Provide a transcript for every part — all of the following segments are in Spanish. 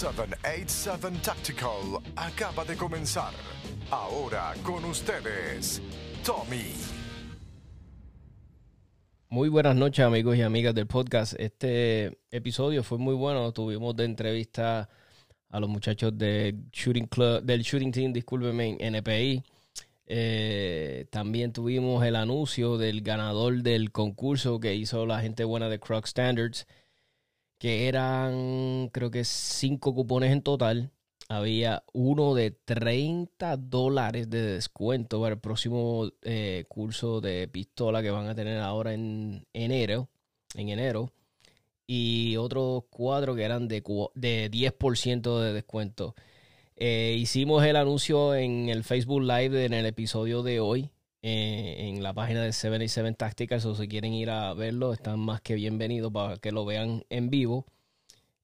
787 Tactical acaba de comenzar. Ahora con ustedes, Tommy. Muy buenas noches amigos y amigas del podcast. Este episodio fue muy bueno. Tuvimos de entrevista a los muchachos del Shooting Club, del Shooting Team, discúlpeme, NPI. Eh, también tuvimos el anuncio del ganador del concurso que hizo la gente buena de Croc Standards, que eran creo que cinco cupones en total. Había uno de 30 dólares de descuento para el próximo eh, curso de pistola que van a tener ahora en enero. En enero. Y otros cuatro que eran de, de 10% de descuento. Eh, hicimos el anuncio en el Facebook Live en el episodio de hoy, eh, en la página de 77 Tactical. O si quieren ir a verlo, están más que bienvenidos para que lo vean en vivo.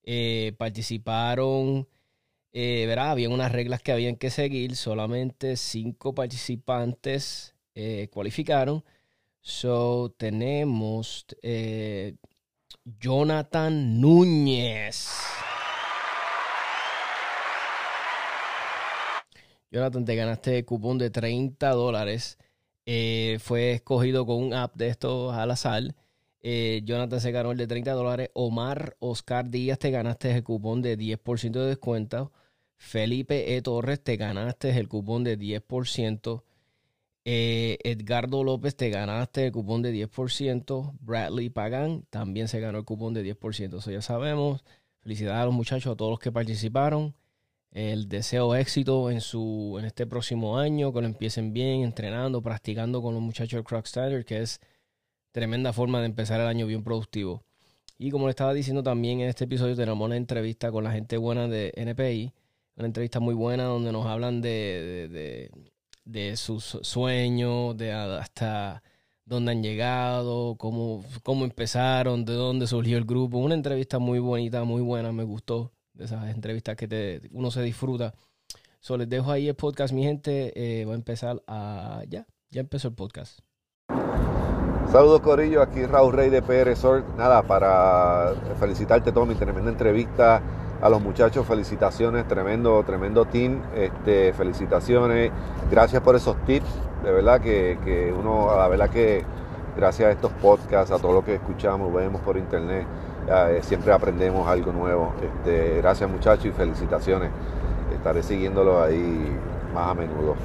Eh, participaron, verá, había unas reglas que habían que seguir. Solamente cinco participantes cualificaron. So tenemos Jonathan Núñez. Jonathan, te ganaste el cupón de 30 dólares. Eh, fue escogido con un app de estos al azar. Eh, Jonathan se ganó el de 30 dólares. Omar Oscar Díaz te ganaste el cupón de 10% de descuento. Felipe E. Torres te ganaste el cupón de 10%. Eh, Edgardo López te ganaste el cupón de 10%. Bradley Pagan también se ganó el cupón de 10%. Eso ya sabemos. Felicidades a los muchachos, a todos los que participaron el deseo éxito en su en este próximo año, que lo empiecen bien, entrenando, practicando con los muchachos del Croc que es tremenda forma de empezar el año bien productivo. Y como le estaba diciendo también en este episodio tenemos una entrevista con la gente buena de NPI, una entrevista muy buena donde nos hablan de, de, sus sueños, de hasta dónde han llegado, cómo, cómo empezaron, de dónde surgió el grupo. Una entrevista muy bonita, muy buena, me gustó de esas entrevistas que te, uno se disfruta. So, les dejo ahí el podcast, mi gente. Eh, voy a empezar a. Ya, ya empezó el podcast. Saludos Corillo, aquí Raúl Rey de PR Resort. Nada, para felicitarte Tommy, tremenda entrevista a los muchachos, felicitaciones, tremendo, tremendo team, este, felicitaciones, gracias por esos tips, de verdad que, que uno, la verdad que gracias a estos podcasts, a todo lo que escuchamos, vemos por internet, eh, siempre aprendemos algo nuevo. Este, gracias muchachos y felicitaciones. Estaré siguiéndolo ahí más a menudo.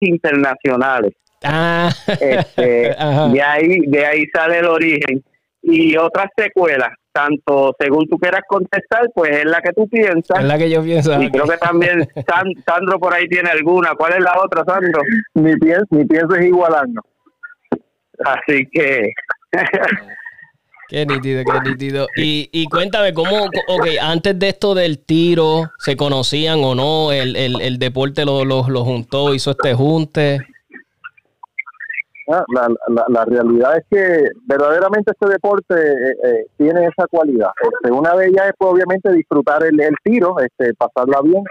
Internacionales. Ah. Este, de, ahí, de ahí sale el origen. Y otras secuelas, tanto según tú quieras contestar, pues es la que tú piensas. Es la que yo pienso. Y creo que también Sandro por ahí tiene alguna. ¿Cuál es la otra, Sandro? Mi pienso, mi pienso es igualando. Así que Qué nítido, qué nítido. Y, y cuéntame, ¿cómo, ok, antes de esto del tiro, ¿se conocían o no? ¿El, el, deporte lo, lo, juntó, hizo este junte? Ah, la, la, la, realidad es que verdaderamente este deporte eh, eh, tiene esa cualidad. Este, una de ellas es pues, obviamente disfrutar el, el tiro, este, pasarla bien,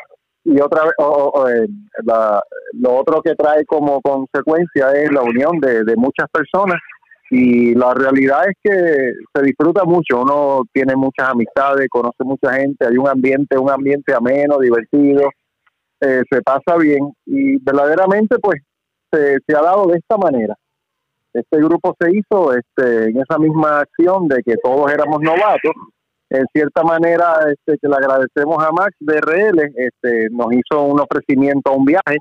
y otra vez eh, lo otro que trae como consecuencia es la unión de, de muchas personas y la realidad es que se disfruta mucho, uno tiene muchas amistades, conoce mucha gente, hay un ambiente, un ambiente ameno, divertido, eh, se pasa bien y verdaderamente pues se, ha dado de esta manera. Este grupo se hizo este, en esa misma acción de que todos éramos novatos. En cierta manera, este, que le agradecemos a Max de este, nos hizo un ofrecimiento a un viaje,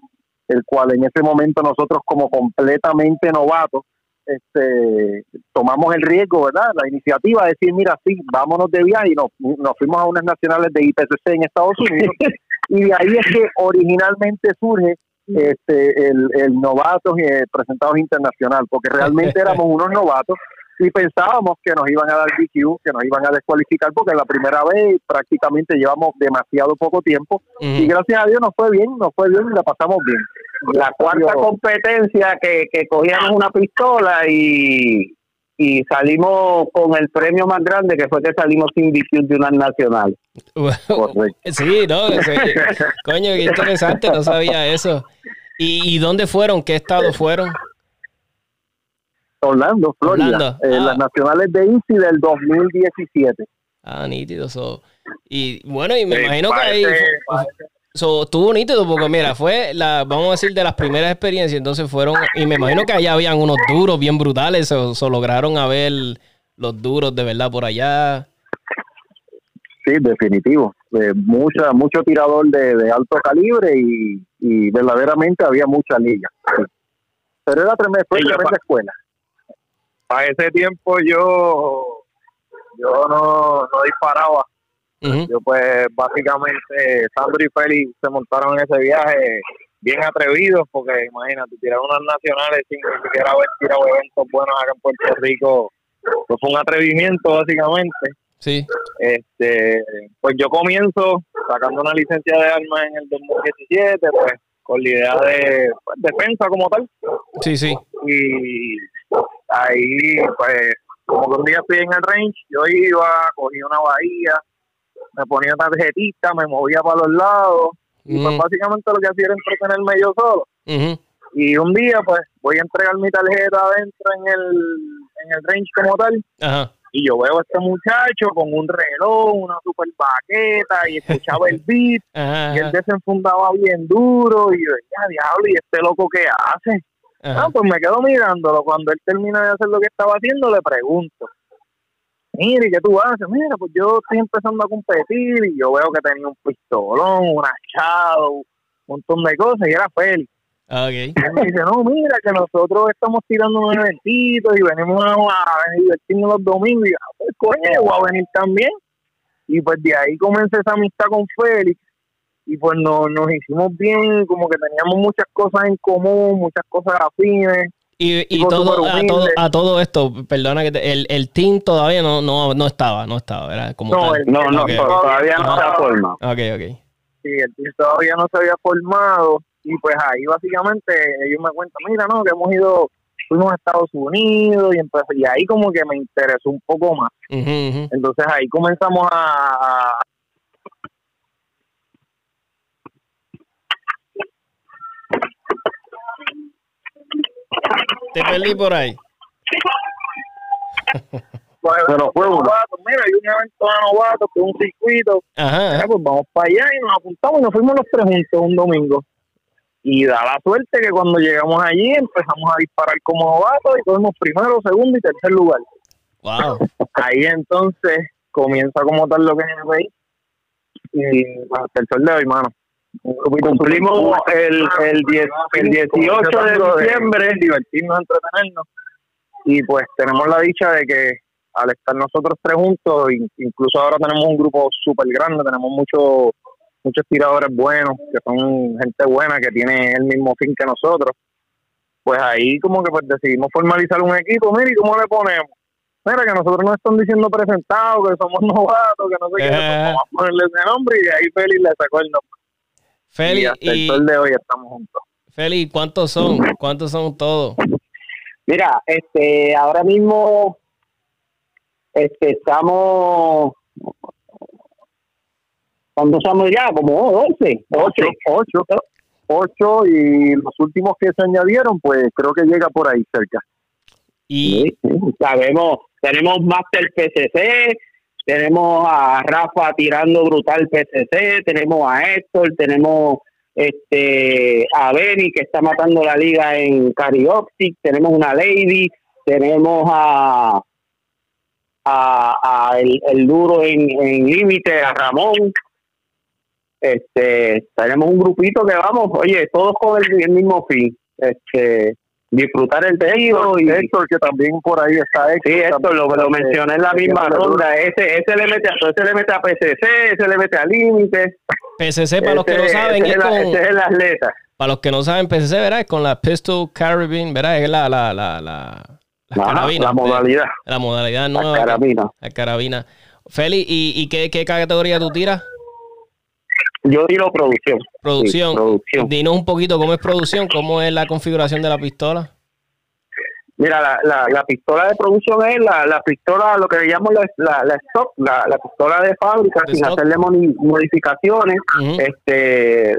el cual en ese momento nosotros como completamente novatos, este, tomamos el riesgo, ¿verdad? La iniciativa de decir, mira, sí, vámonos de viaje y nos, nos fuimos a unas nacionales de IPCC en Estados Unidos. y de ahí es que originalmente surge este, el, el novatos eh, presentados internacional, porque realmente éramos unos novatos y pensábamos que nos iban a dar DQ, que nos iban a descualificar, porque la primera vez prácticamente llevamos demasiado poco tiempo y gracias a Dios nos fue bien, nos fue bien y la pasamos bien. La cuarta competencia que, que cogíamos una pistola y, y salimos con el premio más grande que fue que salimos sin DQ de una nacional. sí, no, coño, qué interesante, no sabía eso. ¿Y, ¿Y dónde fueron? ¿Qué estado fueron? Orlando, Florida. Eh, las ah. nacionales de ICI del 2017. Ah, nítido. So. Y bueno, y me imagino que ahí so, estuvo nítido porque mira, fue la, vamos a decir, de las primeras experiencias. Entonces fueron, y me imagino que allá habían unos duros bien brutales. O lograron a ver los duros de verdad por allá. Sí, definitivo. Eh, mucha, mucho tirador de, alto calibre y, verdaderamente había mucha liga. Pero era tremenda, fue tremenda escuela. Para ese tiempo yo yo no, no disparaba. Yo pues básicamente Sandro y Félix se montaron en ese viaje bien atrevidos porque imagínate, tirar unas nacionales sin siquiera haber tirado eventos buenos acá en Puerto Rico, pues fue un atrevimiento básicamente. Sí. Este, pues yo comienzo sacando una licencia de armas en el 2017, pues con la idea de pues, defensa como tal. Sí, sí. Y ahí, pues, como que un día estoy en el range, yo iba, cogía una bahía, me ponía tarjetita, me movía para los lados, y pues básicamente lo que hacía era entretenerme yo solo. Y un día, pues, voy a entregar mi tarjeta adentro en el, en el range como tal. Ajá y yo veo a este muchacho con un reloj, una super baqueta y escuchaba el beat y él desenfundaba bien duro y yo decía, diablo, ¿y este loco qué hace? Ah, pues me quedo mirándolo. Cuando él termina de hacer lo que estaba haciendo, le pregunto, mire, ¿qué tú haces? Mira, pues yo estoy empezando a competir y yo veo que tenía un pistolón, un achado, un montón de cosas y era Félix. Okay. Y me dice, no, mira, que nosotros estamos tirando unos eventitos y venimos a, a divertirnos los domingos. Y yo, ah, pues coño, voy a venir también. Y pues de ahí comencé esa amistad con Félix. Y pues nos, nos hicimos bien, como que teníamos muchas cosas en común, muchas cosas afines. Y, y todo, a, todo, a todo esto, perdona que el, el team todavía no, no, no estaba, no estaba, era como no, no, no, todavía no se ha formado. Ok, ok. Sí, el team todavía no se había formado y pues ahí básicamente ellos me cuentan, mira, no, que hemos ido, fuimos a Estados Unidos y, empecé, y ahí como que me interesó un poco más. Entonces ahí comenzamos a, Te perdí por ahí. Pues, Pero fue novatos, mira, hay un evento de novatos, que un circuito. Ajá. pues vamos para allá y nos apuntamos y nos fuimos los tres juntos un domingo. Y da la suerte que cuando llegamos allí empezamos a disparar como novatos y cogemos primero, segundo y tercer lugar. Wow. Ahí entonces comienza como tal lo que es el y hasta el sol de hoy, mano. Cumplimos el, el, 10, el 18 de diciembre, divertirnos, entretenernos. Y pues tenemos la dicha de que al estar nosotros tres juntos, incluso ahora tenemos un grupo súper grande, tenemos muchos muchos tiradores buenos, que son gente buena, que tiene el mismo fin que nosotros, pues ahí como que pues decidimos formalizar un equipo, mire, ¿y cómo le ponemos? Mira, que nosotros nos están diciendo presentados, que somos novatos, que no sé qué, eh. vamos a ponerle ese nombre y ahí Félix le sacó el nombre. Félix, y hasta el sol de hoy estamos juntos. Félix, ¿cuántos son? ¿Cuántos son todos? Mira, este, ahora mismo este, estamos ¿Cuántos somos ya? Como 12. 8, 8, 8 y los últimos que se añadieron, pues creo que llega por ahí cerca. Y sabemos, tenemos Master PCC, tenemos a Rafa tirando brutal PCC, tenemos a Héctor, tenemos este a Benny que está matando la liga en Carioptic, tenemos una Lady, tenemos a a, el, el, duro en, en límite, a Ramón, este, tenemos un grupito que vamos, oye, todos con el, mismo fin, este, disfrutar el texto y Héctor que también por ahí está Héctor, sí esto lo, lo mencioné en la misma ronda. ese ese le mete a ese le mete a PCC ese le mete a límite. PCC para los que no saben es, el atleta. para los que no saben PCC ¿verdad? es con la pistol carabine ¿verdad? es la la la la, la, carabina, la modalidad. La modalidad nueva la carabina. La carabina. Feli ¿y, y qué, qué categoría tú tiras? Yo tiro producción. Producción. Dinos un poquito cómo es producción, cómo es la configuración de la pistola. Mira, la, la, pistola de producción es la, la pistola, lo que le llamo la, la, stock, la, la pistola de fábrica, sin hacerle modificaciones, este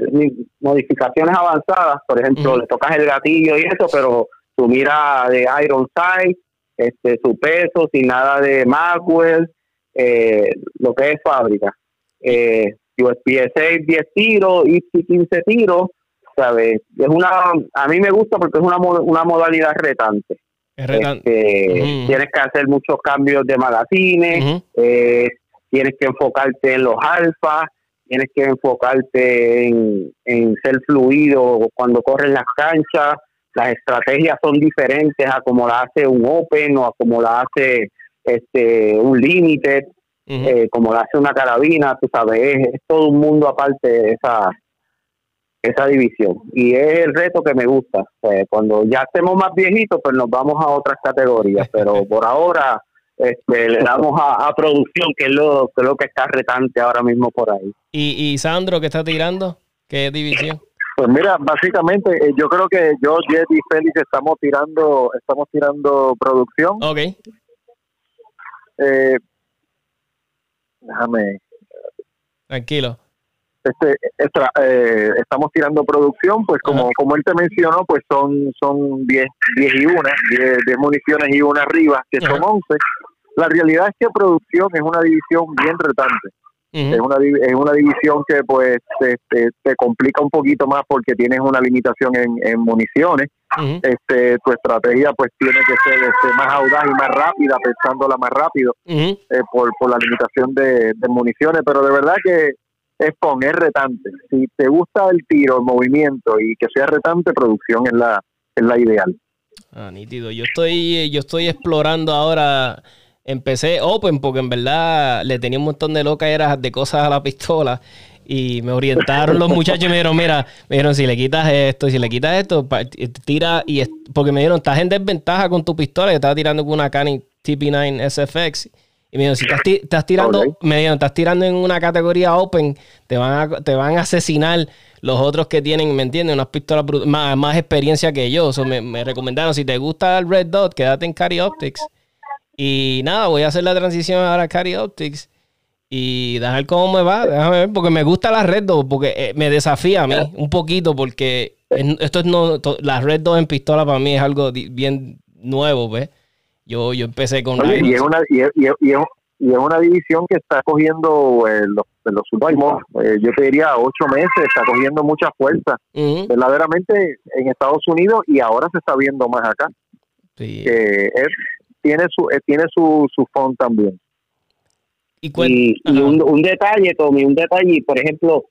modificaciones avanzadas. Por ejemplo, le tocas el gatillo y eso, pero su mira de Iron Sight, este, su peso, sin nada de Maxwell, eh, lo que es fábrica. Eh, USPSA 10 tiros, IPSI 15 tiros, ¿sabes? Es una, a mí me gusta porque es una, una modalidad retante. Este, tienes que hacer muchos cambios de magazines, eh, tienes que enfocarte en los alfas, tienes que enfocarte en, en ser fluido cuando corres las canchas, las estrategias son diferentes a como la hace un Open o a como la hace este un Limited, eh, como la hace una carabina, tú sabes, es, todo un mundo aparte de esa, esa división. Y es el reto que me gusta. cuando ya estemos más viejitos, pues nos vamos a otras categorías, pero por ahora este, le damos a, producción, que es, lo, que es lo que está retante ahora mismo por ahí. ¿Y, y Sandro, qué está tirando? ¿Qué división? Pues mira, básicamente eh, yo creo que yo, Jet y Félix estamos tirando, estamos tirando producción. Ok. Eh, déjame. Tranquilo. Este, eh, estamos tirando producción, pues como como él te mencionó, pues son son 10 10 y una, 10 municiones y una arriba, que son 11. La realidad es que producción es una división bien retante es, una, es una división que pues este, te complica un poquito más porque tienes una limitación en, municiones. Este Tu estrategia pues tiene que ser este, más audaz y más rápida, pensándola más rápido eh, por, por la limitación de, municiones. Pero de verdad que es pon, es retante. Si te gusta el tiro, el movimiento y que sea retante, producción es la, es la ideal. Ah, nítido. Yo estoy, yo estoy explorando ahora empecé open porque en verdad le tenía un montón de locas de cosas a la pistola y me orientaron los muchachos y me dijeron, mira, me dijeron, si le quitas esto, si le quitas esto, tira y porque me dijeron, estás en desventaja con tu pistola, yo estaba tirando con una Canon TP9 SFX y me dijeron, si estás, tirando, me dijeron, estás tirando en una categoría open, te van a, te van a asesinar los otros que tienen, ¿me entiendes? Unas pistolas más, más experiencia que yo. So, me, me recomendaron, si te gusta el Red Dot, quédate en Carry Optics y nada, voy a hacer la transición ahora a Cari Optics y dejar cómo me va. Déjame ver, porque me gusta la Red 2, porque eh, me desafía a mí un poquito, porque esto es no. La Red 2 en pistola para mí es algo bien nuevo, ¿ves? Yo, yo empecé con. y, es una, y, es, una división que está cogiendo eh, los, los últimos, eh, yo te diría, ocho meses, está cogiendo mucha fuerza. Verdaderamente en Estados Unidos y ahora se está viendo más acá. Sí. Que es tiene su eh, tiene su, su font también. Y, un, detalle, Tommy, un detalle, por ejemplo,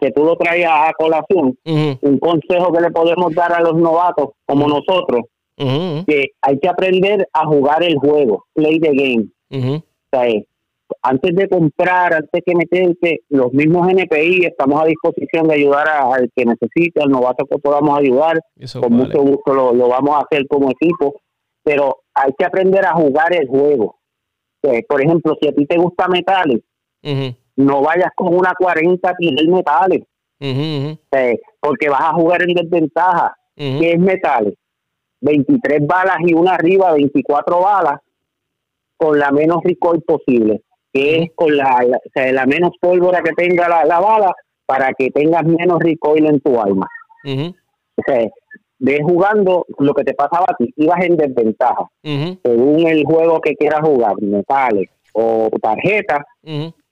que tú lo traías a colación, un consejo que le podemos dar a los novatos como nosotros, que hay que aprender a jugar el juego, play the game. antes de comprar, antes de meterte, los mismos NPI estamos a disposición de ayudar al que necesite, al novato que podamos ayudar. Con mucho gusto lo, lo, vamos a hacer como equipo pero hay que aprender a jugar el juego. Por ejemplo, si a ti te gusta metales, no vayas con una 40 a tirar metales, porque vas a jugar en desventaja. ¿Qué es metales? 23 balas y una arriba, 24 balas, con la menos recoil posible, que es con la, la, menos pólvora que tenga la, bala para que tengas menos recoil en tu arma. O sea, ves jugando lo que te pasaba a ti, ibas en desventaja. Según el juego que quieras jugar, metales o tarjetas,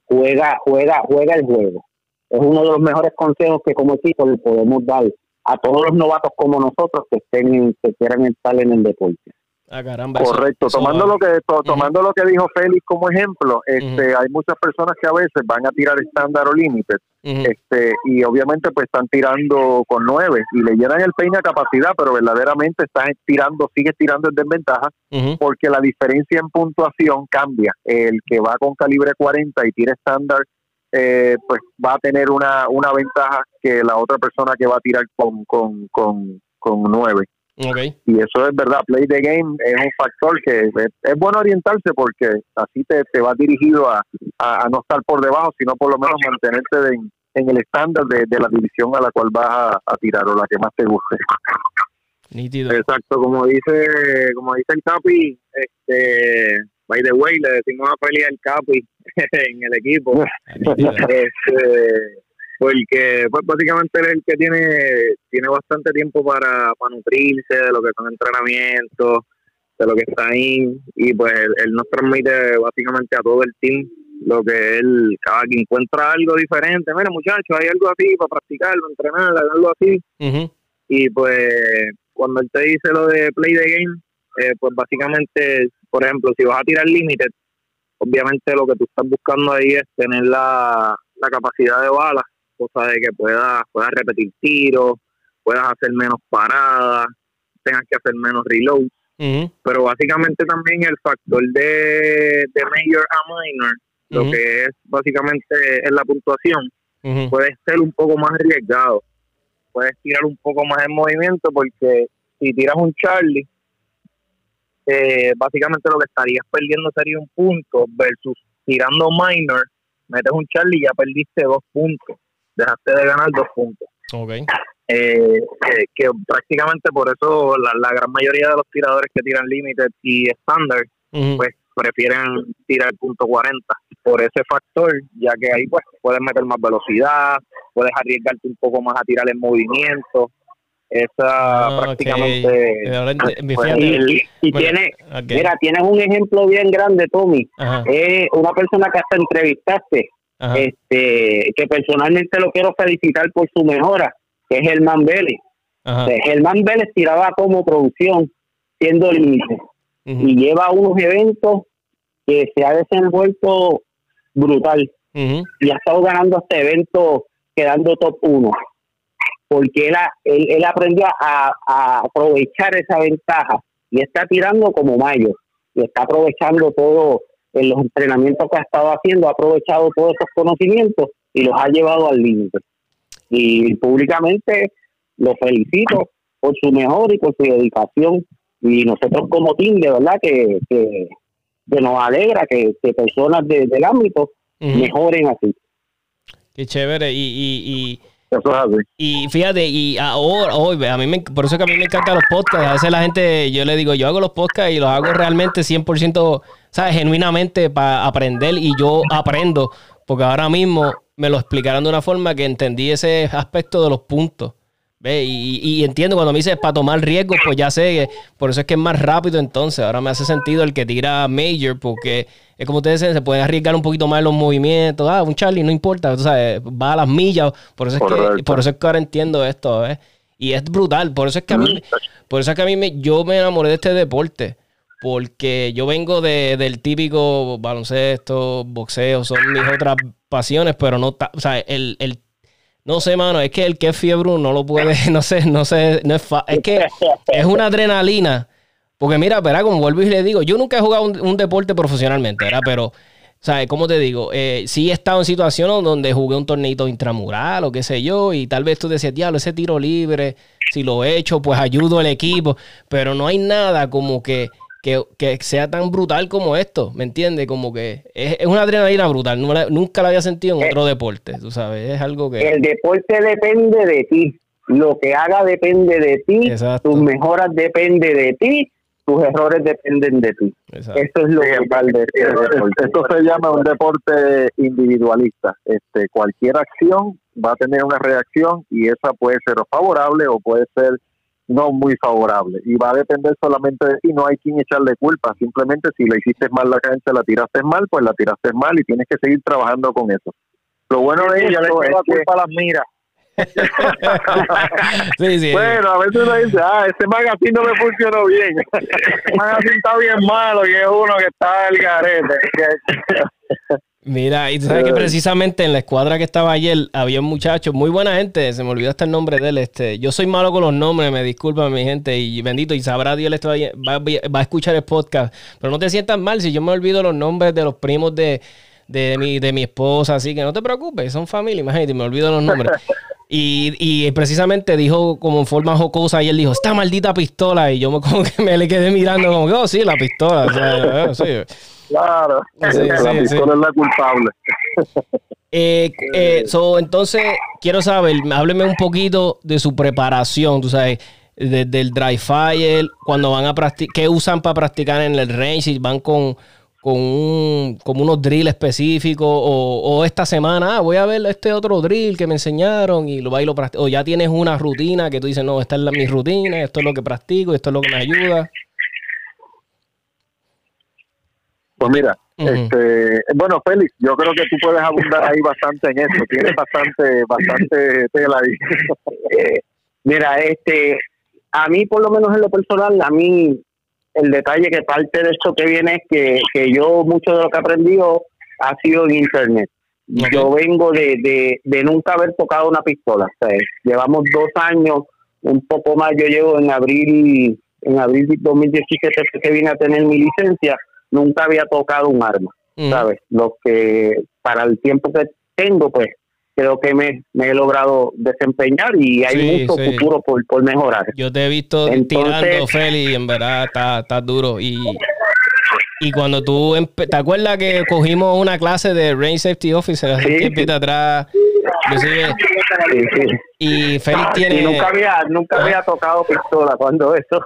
juega, juega, juega el juego. Es uno de los mejores consejos que como equipo le podemos dar a todos los novatos como nosotros que estén que quieran estar en el deporte. Ah, caramba, Correcto, tomando lo que tomando lo que dijo Félix como ejemplo, este hay muchas personas que a veces van a tirar estándar o límites, este y obviamente pues están tirando con nueve y le llenan el peine a capacidad, pero verdaderamente estás tirando, sigues tirando en desventaja porque la diferencia en puntuación cambia. El que va con calibre 40 y tira estándar eh, pues va a tener una, una ventaja que la otra persona que va a tirar con con con, con 9. Y eso es verdad, play the game es un factor que es, bueno orientarse porque así te, te vas dirigido a, a, no estar por debajo, sino por lo menos mantenerte en el estándar de, la división a la cual vas a, tirar o la que más te guste. Exacto, como dice como dice el Capi, este, by the way, le decimos a Feli al Capi en el equipo. este, porque pues básicamente él es el que tiene tiene bastante tiempo para, para nutrirse de lo que son entrenamientos de lo que está ahí y pues él, nos transmite básicamente a todo el team lo que él, cada que encuentra algo diferente, mira muchachos, hay algo así para practicarlo, entrenar, algo así. Y pues cuando él te dice lo de play the game, eh, pues básicamente, por ejemplo, si vas a tirar limited, obviamente lo que tú estás buscando ahí es tener la, la capacidad de bala, cosa de que puedas, puedas repetir tiros, puedas hacer menos paradas, tengas que hacer menos reloads. Pero básicamente también el factor de, de major a minor, lo que es básicamente es la puntuación, puede ser un poco más arriesgado. Puedes tirar un poco más en movimiento porque si tiras un Charlie, eh, básicamente lo que estarías perdiendo sería un punto versus tirando minor, metes un Charlie y ya perdiste dos puntos. Dejaste de ganar dos puntos. Okay. Eh, que prácticamente por eso la, gran mayoría de los tiradores que tiran limited y estándar, pues prefieren tirar punto 40 por ese factor, ya que ahí pues puedes meter más velocidad, puedes arriesgarte un poco más a tirar en movimiento. Esa ah, prácticamente. Pues, y, tiene, mira, tienes un ejemplo bien grande, Tommy. Es una persona que hasta entrevistaste, este, que personalmente lo quiero felicitar por su mejora que es Germán Vélez. Germán Vélez tiraba como producción siendo límite y lleva unos eventos que se ha desenvuelto brutal. Y ha estado ganando este evento quedando top uno. Porque él, él, aprendió a, aprovechar esa ventaja. Y está tirando como mayo. Y está aprovechando todo en los entrenamientos que ha estado haciendo, ha aprovechado todos esos conocimientos y los ha llevado al límite. Y públicamente lo felicito por su mejor y por su dedicación. Y nosotros como team de verdad que, que, nos alegra que, personas del ámbito mejoren así. Qué chévere. Y, y, y... fíjate, y ahora, hoy, a mí me, por eso que a mí me encantan los podcasts. A veces la gente, yo le digo, yo hago los podcasts y los hago realmente 100%, ¿sabes? Genuinamente para aprender y yo aprendo, porque ahora mismo me lo explicaron de una forma que entendí ese aspecto de los puntos. ¿Ve? Y, entiendo cuando me dices para tomar riesgos, pues ya sé que por eso es que es más rápido entonces. Ahora me hace sentido el que tira Major, porque es como ustedes dicen, se puede arriesgar un poquito más en los movimientos. Ah, un Charlie no importa, sabes, va a las millas. Por eso es, que, por eso es que ahora entiendo esto, ¿ves? Y es brutal. Por eso es que a mí, por eso es que a mí me, yo me enamoré de este deporte porque yo vengo de, del típico baloncesto, boxeo, son mis otras pasiones, pero no, o sea, el, el no sé, mano, es que el que es fiebre no lo puede, no sé, no sé, no es Es que es una adrenalina. Porque mira, verá, como vuelvo y le digo, yo nunca he jugado un, deporte profesionalmente, ¿verdad? Pero, ¿sabes? ¿Cómo te digo? Eh, sí he estado en situaciones donde jugué un torneito intramural o qué sé yo, y tal vez tú decías, diablo, ese tiro libre, si lo he hecho, pues ayudo al equipo. Pero no hay nada como que que, sea tan brutal como esto, ¿me entiendes? Como que es, una adrenalina brutal, nunca la había sentido en eh, otro deporte, tú sabes, es algo que... El deporte depende de ti, lo que haga depende de ti, tus mejoras depende de ti, tus errores dependen de ti. Eso es lo que vale. Esto se llama un deporte individualista. Este, cualquier acción va a tener una reacción y esa puede ser favorable o puede ser no muy favorable y va a depender solamente de ti, no hay quien echarle culpa, simplemente si le hiciste mal la cancha, la tiraste mal, pues la tiraste mal y tienes que seguir trabajando con eso. Lo bueno de ello es que... culpa las miras. bueno, a veces uno dice, ah, este magazine no me funcionó bien. este magazine está bien malo y es uno que está el garete. Mira, y tú sabes que precisamente en la escuadra que estaba ayer había un muchacho, muy buena gente, se me olvidó hasta el nombre de él. Este, yo soy malo con los nombres, me disculpa mi gente, y bendito, y sabrá Dios, va, va, a escuchar el podcast. Pero no te sientas mal si yo me olvido los nombres de los primos de, de, mi, de mi esposa, así que no te preocupes, son familia, imagínate, me olvido los nombres. Y, y precisamente dijo como en forma jocosa y él dijo, esta maldita pistola. Y yo me, como que me le quedé mirando como que, oh, sí, la pistola. O sea, sí. Claro, la pistola es la culpable. Eh, eh, entonces, quiero saber, hábleme un poquito de su preparación, tú sabes, desde el dry fire, cuando van a practicar, qué usan para practicar en el range, si van con, con un, como unos drills específicos o, esta semana, ah, voy a ver este otro drill que me enseñaron y lo va y lo practico, o ya tienes una rutina que tú dices, no, esta es la, mi rutina, esto es lo que practico, esto es lo que me ayuda. Pues mira, este, bueno, Félix, yo creo que tú puedes abundar ahí bastante en eso. Tienes bastante, bastante tela ahí. Eh, mira, este, a mí por lo menos en lo personal, a mí el detalle que parte de esto que viene es que, que yo mucho de lo que he aprendido ha sido en internet. Yo vengo de, de, de nunca haber tocado una pistola. o sea, llevamos dos años, un poco más. Yo llevo en abril, en abril de 2017 fue que vine a tener mi licencia. Nunca había tocado un arma. ¿sabes? Lo que para el tiempo que tengo, pues creo que me, me he logrado desempeñar y hay Sí, mucho sí. futuro por, por mejorar. Yo te he visto Entonces- tirando, Feli, y en verdad está, está duro. Y, y cuando tú, ¿te acuerdas que cogimos una clase de Range Safety Officer hace Sí. tiempito atrás? Inclusive, Sí, sí. y Félix Y tiene... nunca había, nunca había tocado pistola cuando eso.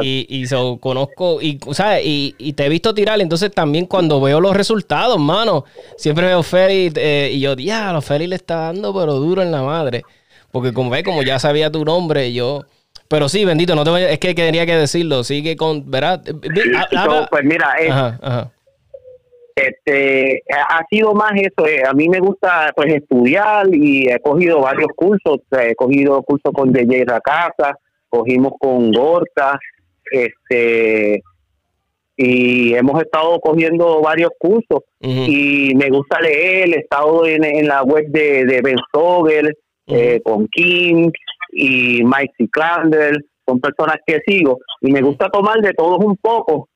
Y, y so, conozco, y, ¿sabes? Y, y te he visto tirar, entonces también cuando veo los resultados, mano, siempre veo Feli eh, y yo, diablo, Feli le está dando pero duro en la madre. Porque como ve, como ya sabía tu nombre, yo... Pero sí, bendito, no te vayas, es que quería que decirlo, sigue con, ¿verdad? So, habla- pues mira, es- Ajá, ajá. Este ha sido más eso eh, a mí me gusta pues estudiar y he cogido varios cursos he cogido cursos con DJ Racasa cogimos con Gorka este y hemos estado cogiendo varios cursos y me gusta leer he estado en, en la web de, de Ben Stoger eh, con Kim y Mike Ciclander son personas que sigo y me gusta tomar de todos un poco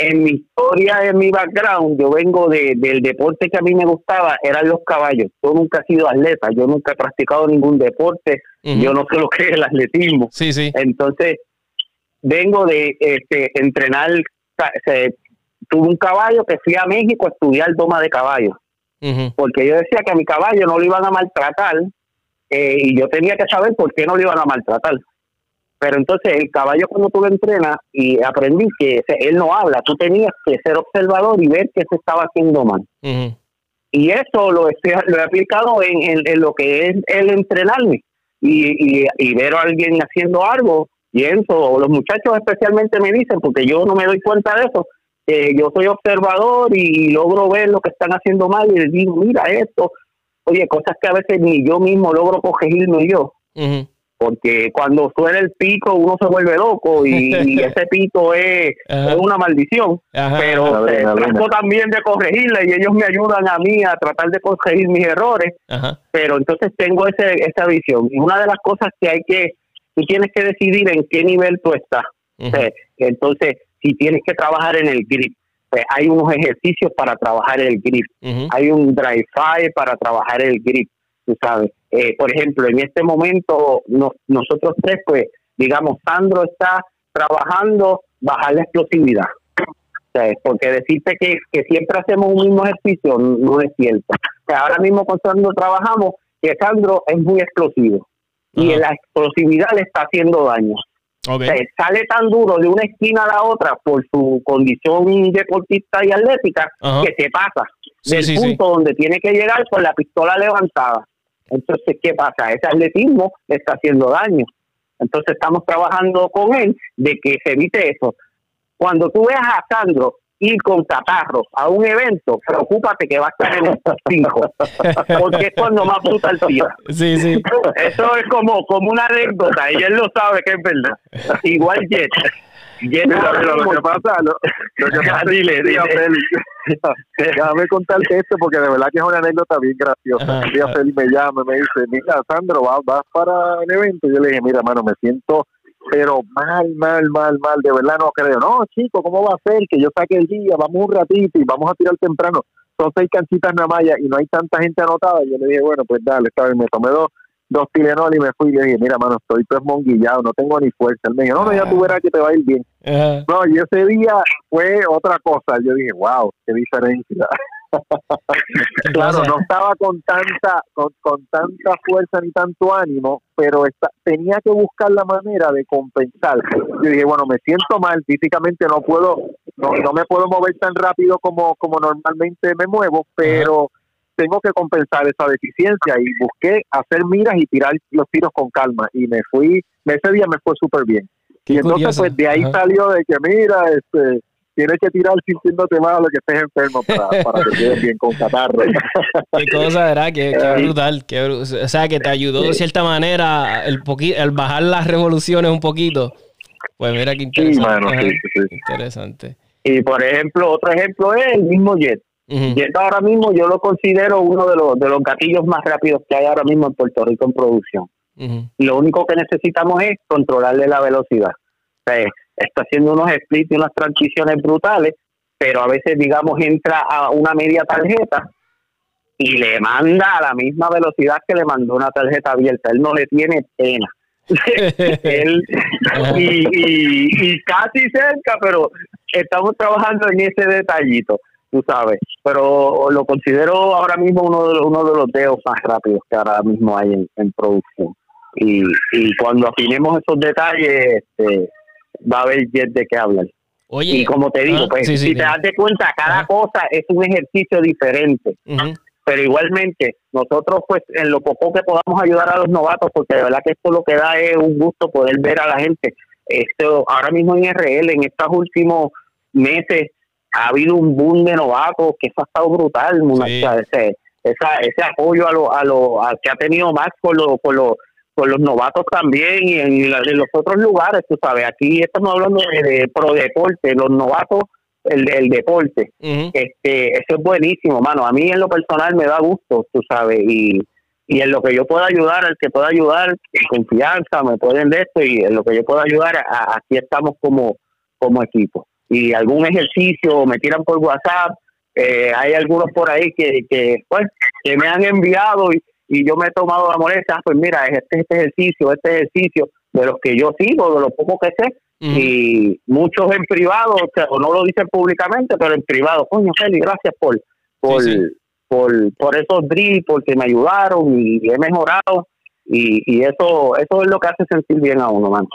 en mi historia, en mi background, yo vengo de, del deporte que a mí me gustaba, eran los caballos. Yo nunca he sido atleta, yo nunca he practicado ningún deporte, yo no sé lo que es el atletismo. Sí, sí. Entonces, vengo de este, entrenar, se- tuve un caballo que fui a México a estudiar doma de caballo, Ujú, porque yo decía que a mi caballo no lo iban a maltratar eh, y yo tenía que saber por qué no lo iban a maltratar. Pero entonces el caballo cuando tú lo entrenas y aprendí que él no habla, tú tenías que ser observador y ver qué se estaba haciendo mal. Y eso lo, estoy- lo he aplicado en, en- en lo que es el entrenarme y, y, y ver a alguien haciendo algo y eso, los muchachos especialmente me dicen, porque yo no me doy cuenta de eso, yo soy observador y logro ver lo que están haciendo mal y les digo, mira esto, oye, cosas que a veces ni yo mismo logro corregirme yo. Porque cuando suena el pico uno se vuelve loco y, y ese pito es, una maldición. Ajá, Pero Adrenalina. eh, trato también de corregirla y ellos me ayudan a mí a tratar de corregir mis errores, ajá. pero entonces tengo ese, esa visión. Y una de las cosas que hay que, tú tienes que decidir en qué nivel tú estás. Eh, Entonces, si tienes que trabajar en el grip, pues hay unos ejercicios para trabajar el grip hay un drive fire para trabajar el grip, tú sabes. Eh, por ejemplo, en este momento no- nosotros tres, pues, digamos, Sandro está trabajando bajar la explosividad. O sea, porque decirte que, que siempre hacemos un mismo ejercicio no, no es cierto. O sea, ahora mismo con Sandro trabajamos que Sandro es muy explosivo y Ajá. la explosividad le está haciendo daño. Ok. O sea, sale tan duro de una esquina a la otra por su condición deportista y atlética que se pasa Sí, del sí, sí. punto donde tiene que llegar con la pistola levantada. Entonces, ¿qué pasa? Ese atletismo le está haciendo daño. Entonces, estamos trabajando con él de que se evite eso. Cuando tú veas a Sandro ir con catarro a un evento, preocúpate que va a estar en el top 5, porque es cuando más brutal tira. Sí, sí. Eso es como, como una anécdota, y él lo sabe que es verdad. Igual Jet. Jet Mira, lo que pasa, lo, lo que pasa Dile, Mira, dile. Félix, déjame contarte esto porque de verdad que es una anécdota bien graciosa. Ajá. Un día Félix me llama y me dice, mira, Sandro, ¿vas, vas para el evento? Y yo le dije, mira, mano, me siento pero mal, mal, mal, mal, de verdad no creo. No, chico, ¿cómo va a ser? Que yo saque el día, vamos un ratito y vamos a tirar temprano. Son seis canchitas nada más y no hay tanta gente anotada. Y yo le dije, bueno, pues dale, está bien, me tomé dos, dos Tylenol y me fui y le dije, mira, mano, estoy pues monguillado, no tengo ni fuerza. Él me dijo, no, no, ya tú verás que te va a ir bien. No, y ese día fue otra cosa. Yo dije, wow, qué diferencia. ¿Qué Claro, no estaba con tanta con, con tanta fuerza ni tanto ánimo, pero tenía que buscar la manera de compensar. Yo dije, bueno, me siento mal, físicamente no puedo, no, no me puedo mover tan rápido como, como normalmente me muevo, pero tengo que compensar esa deficiencia y busqué hacer miras y tirar los tiros con calma y me fui, ese día me fue súper bien. Qué y entonces curioso. pues de ahí Ajá. salió de que mira, este tienes que tirar sintiéndote malo que estés enfermo para, para que quedes bien con catarro. Qué cosa, ¿verdad? Qué, qué brutal. qué o sea, que te ayudó de cierta manera el, el bajar las revoluciones un poquito. Pues mira qué interesante. sí, sí, sí. Interesante. Y por ejemplo, otro ejemplo es el mismo Jet. Ujú. Jet ahora mismo yo lo considero uno de los, de los gatillos más rápidos que hay ahora mismo en Puerto Rico en producción. Ujú. Lo único que necesitamos es controlarle la velocidad. O sea, está haciendo unos splits y unas transiciones brutales, pero a veces, digamos, entra a una media tarjeta y le manda a la misma velocidad que le mandó una tarjeta abierta. Él no le tiene pena. Él, y, y, y casi cerca, pero estamos trabajando en ese detallito, tú sabes. Pero lo considero ahora mismo uno de los, uno de los dedos más rápidos que ahora mismo hay en, en producción. Y, y cuando afinemos esos detalles, este, va a haber jet de qué hablar. Oye, y como te digo, ah, pues sí, sí, si sí. te das de cuenta, cada cosa es un ejercicio diferente pero igualmente nosotros pues en lo poco que podamos ayudar a los novatos porque de verdad que esto lo que da es un gusto poder ver a la gente esto ahora mismo en RL en estos últimos meses ha habido un boom de novatos que eso ha estado brutal muchacha. ese ese apoyo a lo, a lo a que ha tenido Max con los con los con los novatos también y en, la- en los otros lugares tú sabes aquí estamos hablando de, de pro deporte los novatos el, el deporte. Este eso es buenísimo mano. A mí en lo personal me da gusto tú sabes y y en lo que yo pueda ayudar al que pueda ayudar en confianza me pueden de esto y en lo que yo pueda ayudar a- aquí estamos como como equipo. Y algún ejercicio me tiran por WhatsApp eh, hay algunos por ahí que que pues que me han enviado y, y yo me he tomado la molestia pues mira este este ejercicio este ejercicio de los que yo sigo de lo poco que sé y muchos en privado, o, sea, o no lo dicen públicamente, pero en privado, coño, Feli, gracias por por, Sí, sí. por por esos drills, porque me ayudaron y he mejorado y, y eso eso es lo que hace sentir bien a uno, man.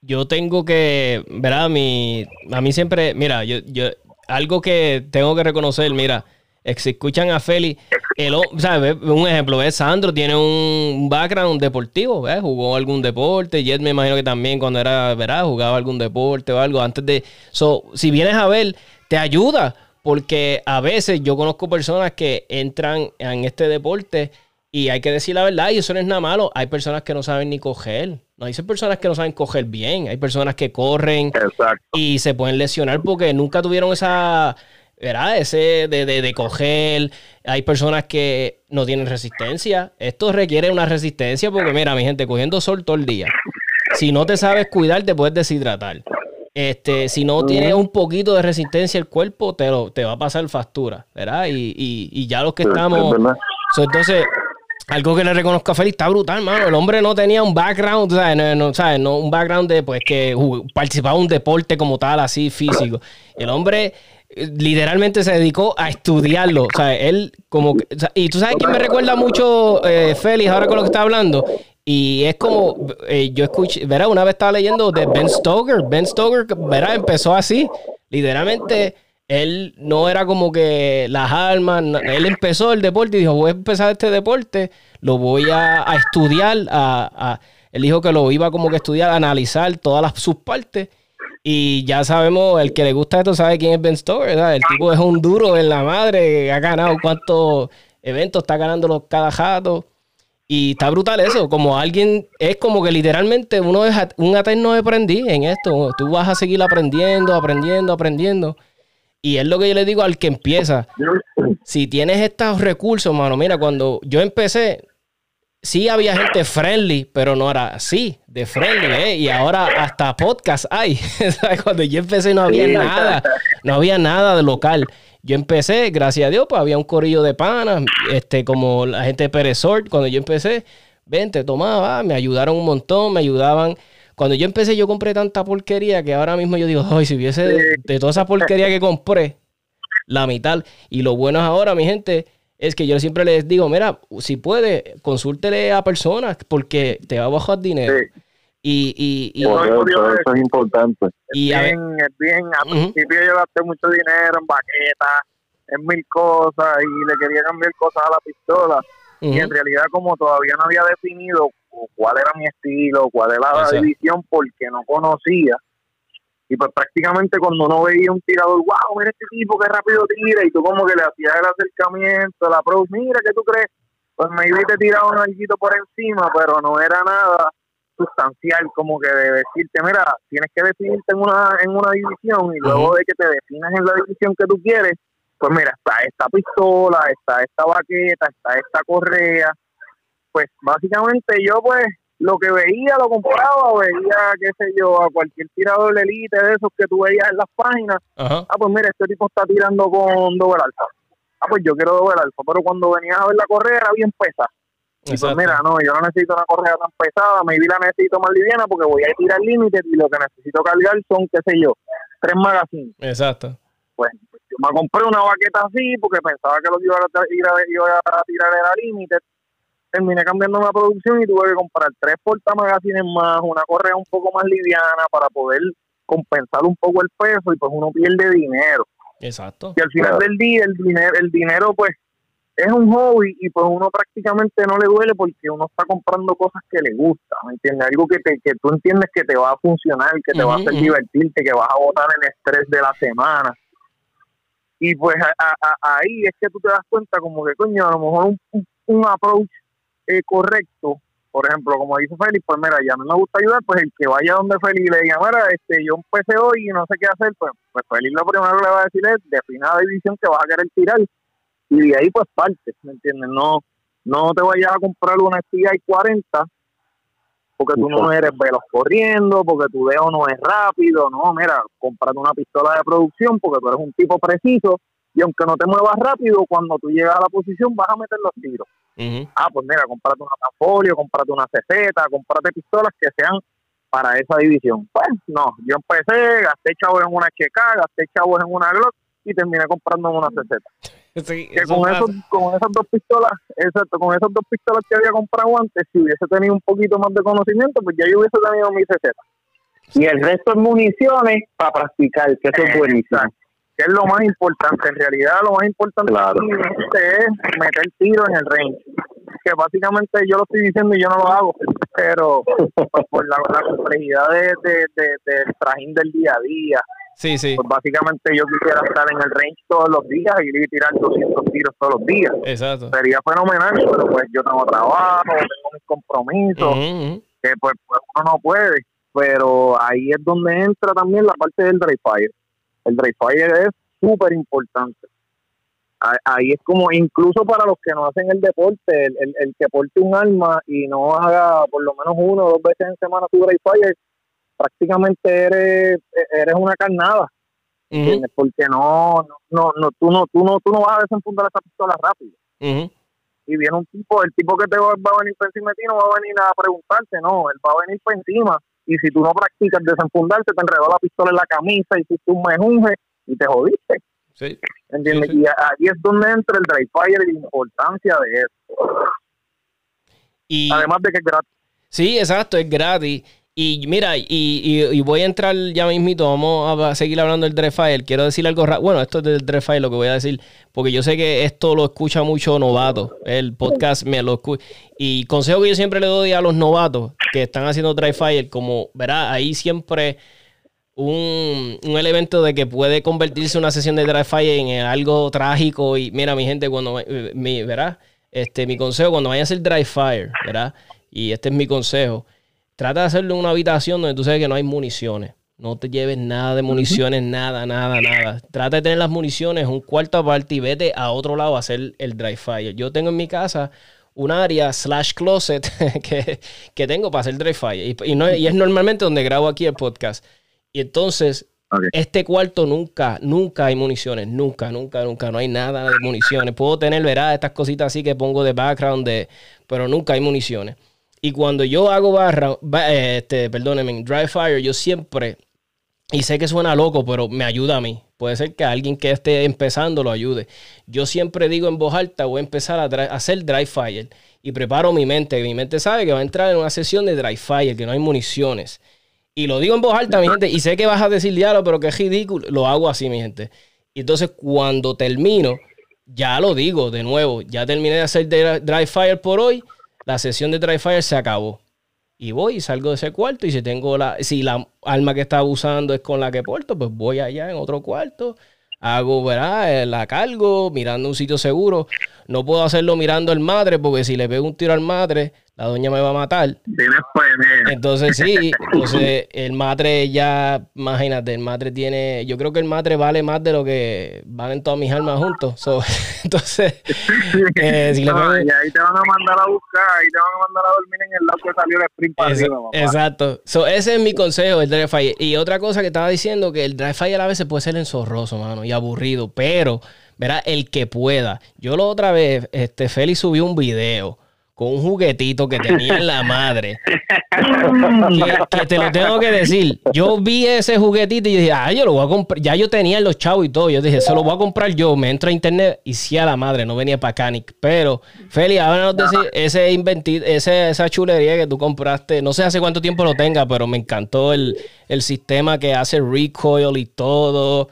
yo tengo que, ¿verdad? Mi, a mí siempre, mira, yo, yo, algo que tengo que reconocer, mira, escuchan a Feli, el, o sea, un ejemplo, ¿ves? Sandro tiene un background deportivo, ¿ves? Jugó algún deporte, Jet me imagino que también cuando era, ¿verdad? Jugaba algún deporte o algo antes de... So, si vienes a ver, te ayuda, porque a veces yo conozco personas que entran en este deporte y hay que decir la verdad, y eso no es nada malo. Hay personas que no saben ni coger. No hay personas que no saben coger bien. Hay personas que corren Exacto. y se pueden lesionar porque nunca tuvieron esa, ¿verdad? Ese de, de, de coger. Hay personas que no tienen resistencia. Esto requiere una resistencia porque, mira, mi gente, cogiendo sol todo el día. Si no te sabes cuidar, te puedes deshidratar. Este, si no tienes un poquito de resistencia el cuerpo, te, lo, te va a pasar factura, ¿verdad? Y, y, y ya los que Es estamos... So, entonces, algo que le reconozco a Félix está brutal, mano. El hombre no tenía un background, ¿sabes? No, no, ¿sabes? No, un background de pues que participaba en un deporte como tal, así físico. El hombre literalmente se dedicó a estudiarlo. O sea, él como que- y tú sabes quién me recuerda mucho eh, Félix ahora con lo que está hablando. Y es como, eh, yo escuché, verá, una vez estaba leyendo de Ben Stoker. Ben Stoker, verá, empezó así. Literalmente, él no era como que las armas. él empezó el deporte y dijo, voy a empezar este deporte, lo voy a, a estudiar. A, a- él dijo que lo iba como que estudiar, analizar todas las, sus partes. Y ya sabemos, el que le gusta esto sabe quién es Ben Stoker, ¿verdad? El tipo es un duro en la madre, ha ganado cuántos eventos, está ganándolos cada jato. Y está brutal eso, como alguien, es como que literalmente uno es un eterno aprendiz en esto. Tú vas a seguir aprendiendo, aprendiendo, aprendiendo. Y es lo que yo le digo al que empieza. Si tienes estos recursos, mano, mira, cuando yo empecé, sí había gente friendly, pero no era así, de friendly, ¿eh? Y ahora hasta podcast hay. Cuando yo empecé no había nada, no había nada de local. Yo empecé, gracias a Dios, pues había un corillo de panas, este, como la gente de Perezort, cuando yo empecé, vente, tomaba, me ayudaron un montón, me ayudaban. Cuando yo empecé, yo compré tanta porquería que ahora mismo yo digo, ay, si hubiese de, de toda esa porquería que compré, la mitad. Y lo bueno es ahora, mi gente, es que yo siempre les digo, mira, si puede, consúltele a personas porque te va a bajar dinero. Sí. Y, y, y, Correcto, eso es importante. y bien, es bien. Al principio yo gasté mucho dinero en baquetas, en mil cosas, y le quería cambiar cosas a la pistola. Y en realidad, como todavía no había definido cuál era mi estilo, cuál era la Exacto. división, porque no conocía, Y pues prácticamente cuando uno veía un tirador, wow, mira este tipo que rápido tira, y tú como que le hacías el acercamiento, la pro, mira, ¿qué tú crees? Pues me iba te tiraba un algo por encima, pero no era nada sustancial como que de decirte, mira, tienes que definirte en una, en una división y luego de que te definas en la división que tú quieres, pues mira, está esta pistola, está esta baqueta, está esta correa, pues básicamente yo pues lo que veía lo compraba veía, qué sé yo, a cualquier tirador de élite de esos que tú veías en las páginas. Ah, pues mira, este tipo está tirando con doble alfa. Ah, pues yo quiero doble alfa. Pero cuando venías a ver la correa era bien pesada. Y pues mira, no, yo no necesito una correa tan pesada, maybe la necesito más liviana porque voy a tirar límite y lo que necesito cargar son, qué sé yo, tres magazines. Exacto. Pues, yo me compré una baqueta así porque pensaba que lo que iba a, ir a, iba a tirar era límite terminé cambiando una producción y tuve que comprar tres portamagazines más, una correa un poco más liviana para poder compensar un poco el peso y pues uno pierde dinero. Exacto. Y al final del día el dinero, el dinero pues es un hobby y pues uno prácticamente no le duele porque uno está comprando cosas que le gusta, ¿me entiendes? Algo que, te, que tú entiendes que te va a funcionar, que te va a hacer divertirte, que vas a botar el estrés de la semana. Y pues ahí es que tú te das cuenta como que, coño, a lo mejor un, un approach eh, correcto, por ejemplo, como dice Félix, pues mira, ya no me gusta ayudar, pues el que vaya donde Félix le diga, mira, este, yo empecé hoy y no sé qué hacer, pues, pues Félix lo primero que le va a decir es, defina la división que vas a querer tirar, y de ahí pues parte, ¿me entiendes? No, no te vayas a comprar una y 40 porque tú no eres veloz corriendo, porque tu dedo no es rápido, no, mira, comprate una pistola de producción porque tú eres un tipo preciso y aunque no te muevas rápido, cuando tú llegas a la posición vas a meter los tiros. Ah, pues mira, comprate una Tafolio, comprate una CZ, comprate pistolas que sean para esa división. Pues no, yo empecé, gasté chavos en una HK, gasté chavos en una Glock y terminé comprando una CZ. que con, esos, con esas dos pistolas, exacto, con esas dos pistolas que había comprado antes, si hubiese tenido un poquito más de conocimiento, pues ya yo hubiese tenido mi CZ. Y el resto es municiones para practicar, que eso es buenísimo que es lo más importante. En realidad, lo más importante es meter tiro en el range. Que básicamente yo lo estoy diciendo y yo no lo hago, pero pues, por la, complejidad de, del trajín del día a día. Sí, sí. Pues básicamente yo quisiera estar en el range todos los días y tirar 200 tiros todos los días. Exacto. Sería fenomenal, pero pues yo tengo trabajo, tengo mis compromisos, que pues, pues, uno no puede. Pero ahí es donde entra también la parte del dry fire el dry fire es súper importante. Ahí es como, incluso para los que no hacen el deporte, el, el, que porte un arma y no haga por lo menos uno o dos veces en semana su dry fire, prácticamente eres, eres una carnada. Porque no, no, no, tú no, tú no, tú no vas a desenfundar esa pistola rápido. Y viene un tipo, el tipo que te va, a venir por encima de ti no va a venir a preguntarte, no, él va a venir por encima y si tú no practicas desenfundarte, te enredó la pistola en la camisa, y tú me mejunje y te jodiste. Sí. ¿Entiendes? Y ahí es donde entra el dry fire y la importancia de eso. Y, Además de que es gratis. Sí, exacto, es gratis. Y mira, y, y, voy a entrar ya mismito, vamos a seguir hablando del Drefile. Quiero decir algo. Bueno, esto es del Drefile lo que voy a decir, porque yo sé que esto lo escucha mucho novato. El podcast me lo escucha. Y consejo que yo siempre le doy a los novatos que están haciendo Drefile, como verá, ahí siempre un, un, elemento de que puede convertirse una sesión de Drefile en algo trágico. Y mira, mi gente, cuando mi, verá, este, mi consejo, cuando vaya a hacer Dry Fire, ¿verdad? Y este es mi consejo Trata de hacerlo en una habitación donde tú sabes que no hay municiones. No te lleves nada de municiones, nada, nada, nada. Trata de tener las municiones un cuarto aparte y vete a otro lado a hacer el dry fire. Yo tengo en mi casa un área slash closet que, tengo para hacer dry fire. Y, no, y, es normalmente donde grabo aquí el podcast. Y entonces, este cuarto nunca, nunca hay municiones. Nunca, nunca, nunca. No hay nada de municiones. Puedo tener, verá, estas cositas así que pongo de background, de, pero nunca hay municiones. Y cuando yo hago barra, este, perdónenme, dry fire, yo siempre, y sé que suena loco, pero me ayuda a mí. Puede ser que alguien que esté empezando lo ayude. Yo siempre digo en voz alta, voy a empezar a, hacer dry fire. Y preparo mi mente. Mi mente sabe que va a entrar en una sesión de dry fire, que no hay municiones. Y lo digo en voz alta, mi gente. Y sé que vas a decir diálogo, pero que es ridículo. Lo hago así, mi gente. Y entonces cuando termino, ya lo digo de nuevo. Ya terminé de hacer dry fire por hoy la sesión de Dry Fire se acabó. y voy y salgo de ese cuarto y si tengo la, si la arma que estaba usando es con la que porto, pues voy allá en otro cuarto, hago, ¿verdad? Eh, La cargo mirando un sitio seguro. No puedo hacerlo mirando al madre porque si le pego un tiro al madre, la doña me va a matar. Pues, Entonces sí, entonces el madre ya, imagínate, el madre tiene, yo creo que el madre vale más de lo que valen todas mis armas juntos. So, entonces, eh, si No, ahí te van a mandar a buscar, ahí te van a mandar a dormir en el lado que salió el sprint para arriba, papá. Exacto. So, ese es mi consejo, el Dry Fire. Y otra cosa que estaba diciendo, que el Dry Fire a veces puede ser enzorroso, mano, y aburrido, pero, verá, el que pueda. Yo la otra vez, este, Félix subió un video con un juguetito que tenía en la madre. que, que te lo tengo que decir. Yo vi ese juguetito y dije, ah, yo lo voy a comprar. Ya yo tenía los chavos y todo. Yo dije, se lo voy a comprar yo. Me entro a internet y sí a la madre, no venía para Canic. Pero, Feli, háblanos de ese, ese inventi- ese, esa chulería que tú compraste. No sé hace cuánto tiempo lo tenga, pero me encantó el, el sistema que hace recoil y todo.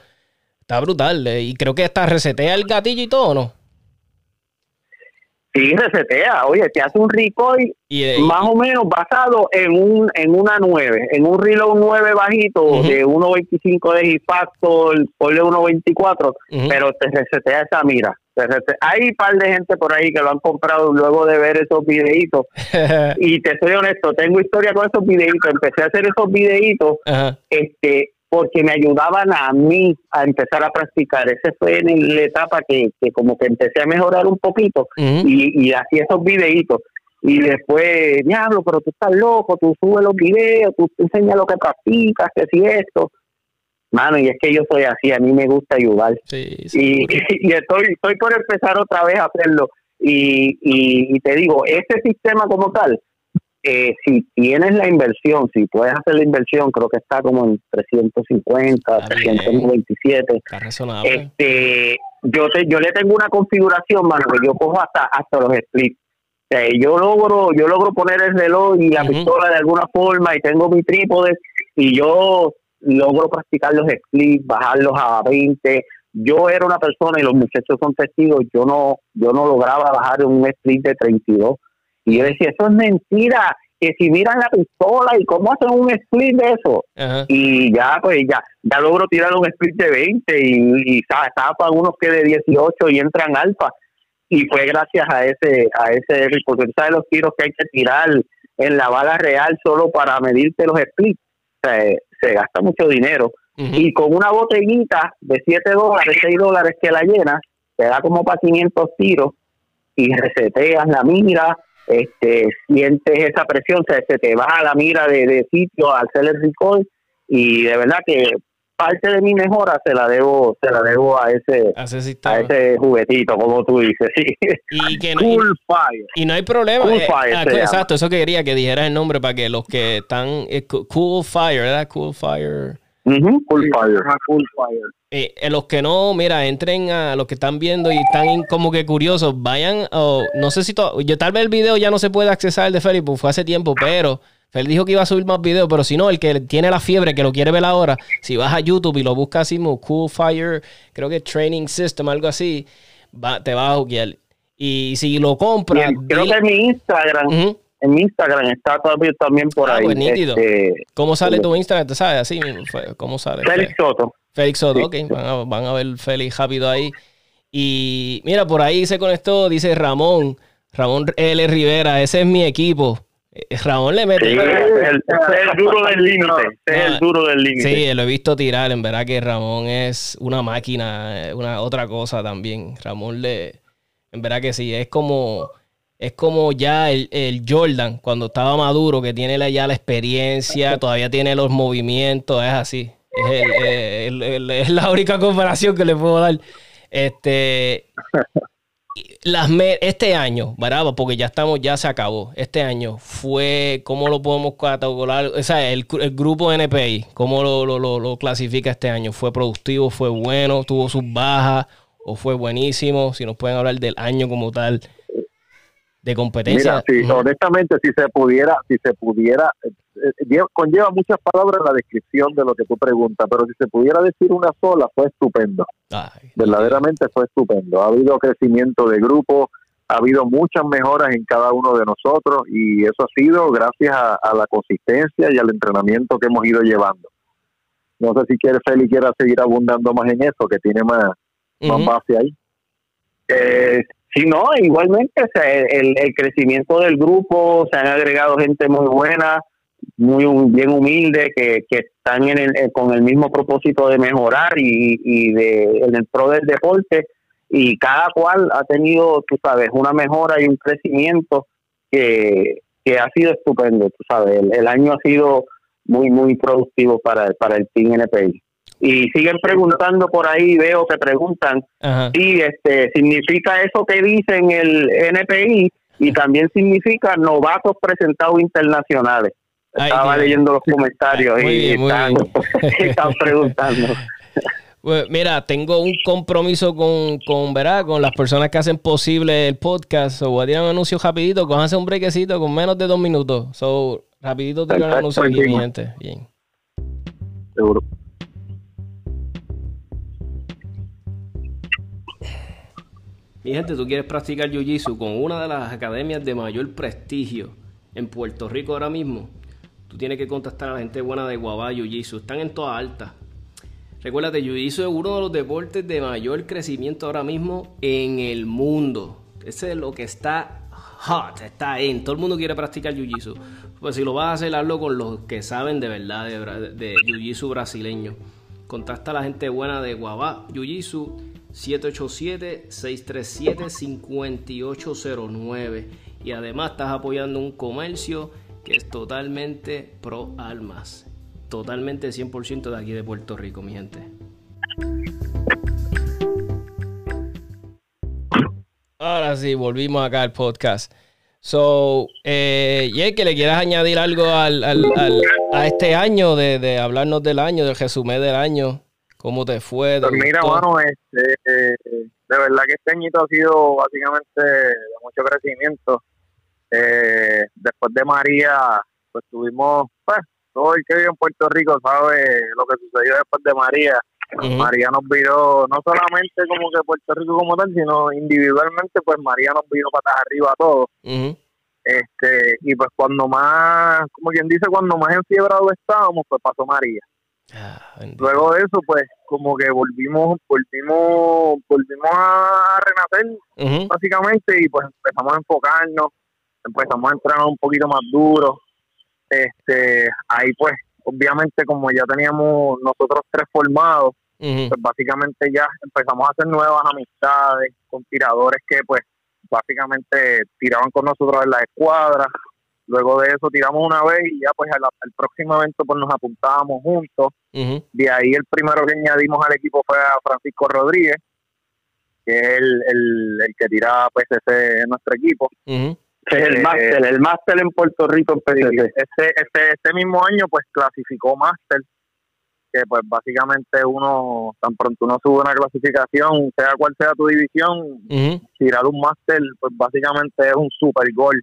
Está brutal. eh, Y creo que hasta resetea el gatillo y todo, ¿no? Sí, resetea. Oye, te hace un recoil Y, eh, más o menos basado en un en una 9, en un reload 9 bajito Ujú. de 1.25 de hit factor, ponle 1.24, Ujú. pero te resetea esa mira. Hay un par de gente por ahí que lo han comprado luego de ver esos videitos. Y te soy honesto, tengo historia con esos videitos. Empecé a hacer esos videitos este porque me ayudaban a mí a empezar a practicar. Ese fue en la etapa que, que como que empecé a mejorar un poquito y, y hacía esos videitos. Y después, diablo, pero tú estás loco, tú subes los videos, tú enseñas lo que practicas, que si esto. Mano, y es que yo soy así, a mí me gusta ayudar. Sí, Y, sí. y estoy, estoy por empezar otra vez a hacerlo. Y, y, y te digo, este sistema como tal, eh, si tienes la inversión, si puedes hacer la inversión, creo que está como en 350, Está bien. 397. Está razonable. Este, yo te, yo le tengo una configuración, mano, que yo cojo hasta hasta los splits. O sea, yo logro yo logro poner el reloj y la pistola de alguna forma y tengo mi trípode y yo logro practicar los splits, bajarlos a 20. Yo era una persona y los muchachos son testigos, yo no yo no lograba bajar un split de 32 y yo decía, eso es mentira, que si miran la pistola y cómo hacen un split de eso, Ajá. y ya pues ya ya logro tirar un split de 20 y, y sa- tapa unos que de 18 y entran alfa. Y fue gracias a ese a ese porque tú sabes los tiros que hay que tirar en la bala real solo para medirte los splits. O sea, eh, se gasta mucho dinero. Y con una botellita de 7 dólares 6 dólares que la llenas te da como para 500 tiros y reseteas la mira este sientes esa presión se, se te baja la mira de, de sitio al hacer el recoil y de verdad que parte de mi mejora se la debo se la debo a ese a ese juguetito como tú dices sí Y que no, Cool Fire. y no hay problema. Cool eh, Fire ah, llama. exacto, eso que quería que dijeras el nombre para que los que están. eh, cool Fire, ¿verdad? Cool Fire. Ujú. Full fire. Ajá, Cool Fire. Eh, eh, los que no, mira, entren a los que están viendo y están como que curiosos, vayan, o no sé si to- yo tal vez el video ya no se puede accesar el de Félix, porque fue hace tiempo, pero Félix dijo que iba a subir más videos, pero si no, el que tiene la fiebre, que lo quiere ver ahora, si vas a YouTube y lo buscas así, como Cool Fire, creo que Training System, algo así, va- te va a juguear. Y si lo compras, creo dile- que en mi Instagram en mi Instagram está todavía también por Ah, ahí pues, nítido. este, ¿cómo sale tu Instagram? ¿Te sabes? Así, fue- ¿cómo sale? Félix Soto Félix ok. Van a, van a ver Félix rápido ahí. Y mira, por ahí se conectó, dice Ramón, Ramón L. Rivera, ese es mi equipo. Eh, Ramón le mete. Sí, es el, es el duro del límite. Es el duro del límite. Sí, lo he visto tirar. En verdad que Ramón es una máquina, eh, una otra cosa también. Ramón le. En verdad que sí, es como. Es como ya el, el Jordan cuando estaba maduro, que tiene ya la experiencia, todavía tiene los movimientos, es así. Es, el- el- el- es la única comparación que le puedo dar. Este. Las este año, ¿verdad? Porque ya estamos, ya se acabó. Este año fue, ¿cómo lo podemos catalogar? O sea, el, el grupo NPI, ¿cómo lo, lo, lo- lo clasifica este año? ¿Fue productivo? ¿Fue bueno? ¿Tuvo sus bajas? ¿O fue buenísimo? Si nos pueden hablar del año como tal de competencia. Mira, si, honestamente, si se pudiera, si se pudiera, eh, lleva- conlleva muchas palabras la descripción de lo que tú preguntas, pero si se pudiera decir una sola, fue estupendo. Ay, Verdaderamente fue estupendo. Ha habido crecimiento de grupo, ha habido muchas mejoras en cada uno de nosotros y eso ha sido gracias a, la consistencia y al entrenamiento que hemos ido llevando. No sé si quiere Feli quiera seguir abundando más en eso, que tiene más, más base ahí. Eh, sí, no, igualmente el, el, crecimiento del grupo, se han agregado gente muy buena, muy bien humilde, que, que están en el, con el mismo propósito de mejorar y, y de, en el pro del deporte. Y cada cual ha tenido, tú sabes, una mejora y un crecimiento que, que ha sido estupendo, tú sabes, el, año ha sido muy, muy productivo para, para el Team NPI. Y siguen preguntando por ahí, veo que preguntan si este, significa eso que dicen el NPI y también significa novatos presentados internacionales. Estaba leyendo los comentarios y están preguntando. Pues, mira, tengo un compromiso con, con, con las personas que hacen posible el podcast. O voy a tirar un anuncio rapidito, cójanse un brequecito con menos de dos minutos. So, rapidito tiro un anuncio aquí, mi gente. Bien. Seguro. Mi gente, tú quieres practicar Jiu-Jitsu con una de las academias de mayor prestigio en Puerto Rico ahora mismo. Tú tienes que contactar a la gente buena de Guabá Jiu-Jitsu. Están en toda alta Recuérdate, Jiu-Jitsu es uno de los deportes de mayor crecimiento ahora mismo en el mundo. Ese es lo que está hot, está en. Todo el mundo quiere practicar Jiu-Jitsu. Pues si lo vas a hacer, hazlo con los que saben de verdad de, de Jiu-Jitsu brasileño. Contacta a la gente buena de Guabá Jiu-Jitsu 787-637-5809. Y además estás apoyando un comercio que es totalmente pro almas totalmente 100% de aquí de Puerto Rico, mi gente. Ahora sí, volvimos acá al podcast. So, eh, y que le quieras añadir algo al, a este año, de, hablarnos del año, del resumen del año, cómo te fue. Pues mira, bueno, este, de verdad que este añito ha sido básicamente de mucho crecimiento. Eh, después de María, pues tuvimos, pues, todo el que vive en Puerto Rico sabe lo que sucedió después de María. María nos vio no solamente como que Puerto Rico como tal, sino individualmente, pues María nos vino patas arriba a todos. este Y pues cuando más, como quien dice, cuando más enfiebrado estábamos, pues pasó María. Ah, Luego de eso, pues como que volvimos, volvimos, volvimos a renacer, básicamente, y pues empezamos a enfocarnos, empezamos a entrenar un poquito más duro, este ahí pues obviamente como ya teníamos nosotros tres formados pues básicamente ya empezamos a hacer nuevas amistades con tiradores que pues básicamente tiraban con nosotros en la escuadra. Luego de eso tiramos una vez y ya pues al, próximo evento pues nos apuntábamos juntos. De ahí el primero que añadimos al equipo fue a Francisco Rodríguez que es el, el, que tira pues ese en nuestro equipo el eh, máster, el máster en Puerto Rico en Este, este, mismo año pues clasificó máster, que pues básicamente uno, tan pronto uno sube una clasificación, sea cual sea tu división, tirar un máster pues básicamente es un super gol.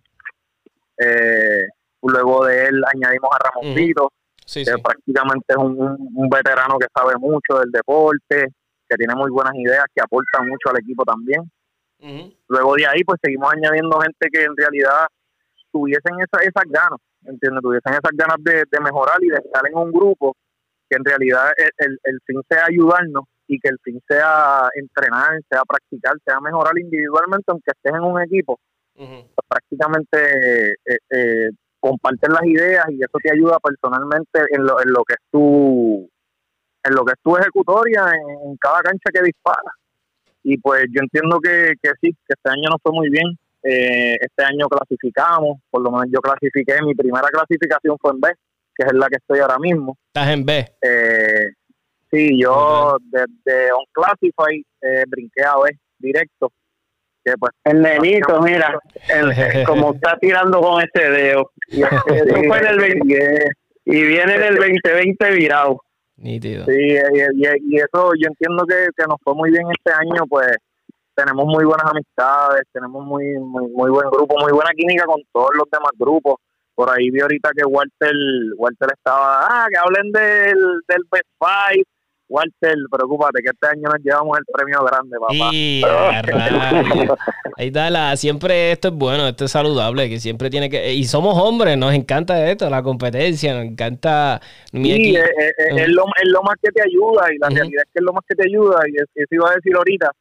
Eh, luego de él añadimos a Ramoncito, que prácticamente es un, un, veterano que sabe mucho del deporte, que tiene muy buenas ideas, que aporta mucho al equipo también. Luego de ahí, pues seguimos añadiendo gente que en realidad tuviesen esa, esas ganas, ¿entiendes? Tuviesen esas ganas de, mejorar y de estar en un grupo que en realidad el, el, fin sea ayudarnos y que el fin sea entrenar, sea practicar, sea mejorar individualmente, aunque estés en un equipo. Pues prácticamente eh, eh, comparten las ideas y eso te ayuda personalmente en lo, en lo que es tu en lo que es tu ejecutoria en cada cancha que disparas y pues yo entiendo que, que sí, que este año nos fue muy bien. Eh, este año clasificamos, por lo menos yo clasifiqué, mi primera clasificación fue en B, que es en la que estoy ahora mismo. ¿Estás en B? Eh, sí, yo desde On Classify eh, brinqué a B directo. Que pues, el nenito, mira, como está tirando con ese dedo. Y, fue en el 20, y viene en el 2020 virado. Sí, y, eso yo entiendo que, nos fue muy bien este año, pues tenemos muy buenas amistades, tenemos muy, muy, buen grupo, muy buena química con todos los demás grupos. Por ahí vi ahorita que Walter, Walter estaba, ah, que hablen del, del Best Five, Walter, preocúpate que este año nos llevamos el premio grande, papá. Rayos. ahí está la, siempre esto es bueno, esto es saludable, que siempre tiene que, y somos hombres, nos encanta esto, la competencia, nos encanta mi Sí, equipo. es, es- es Ujú. lo, es lo más que te ayuda y la realidad es que es lo más que te ayuda y es- eso iba a decir ahorita.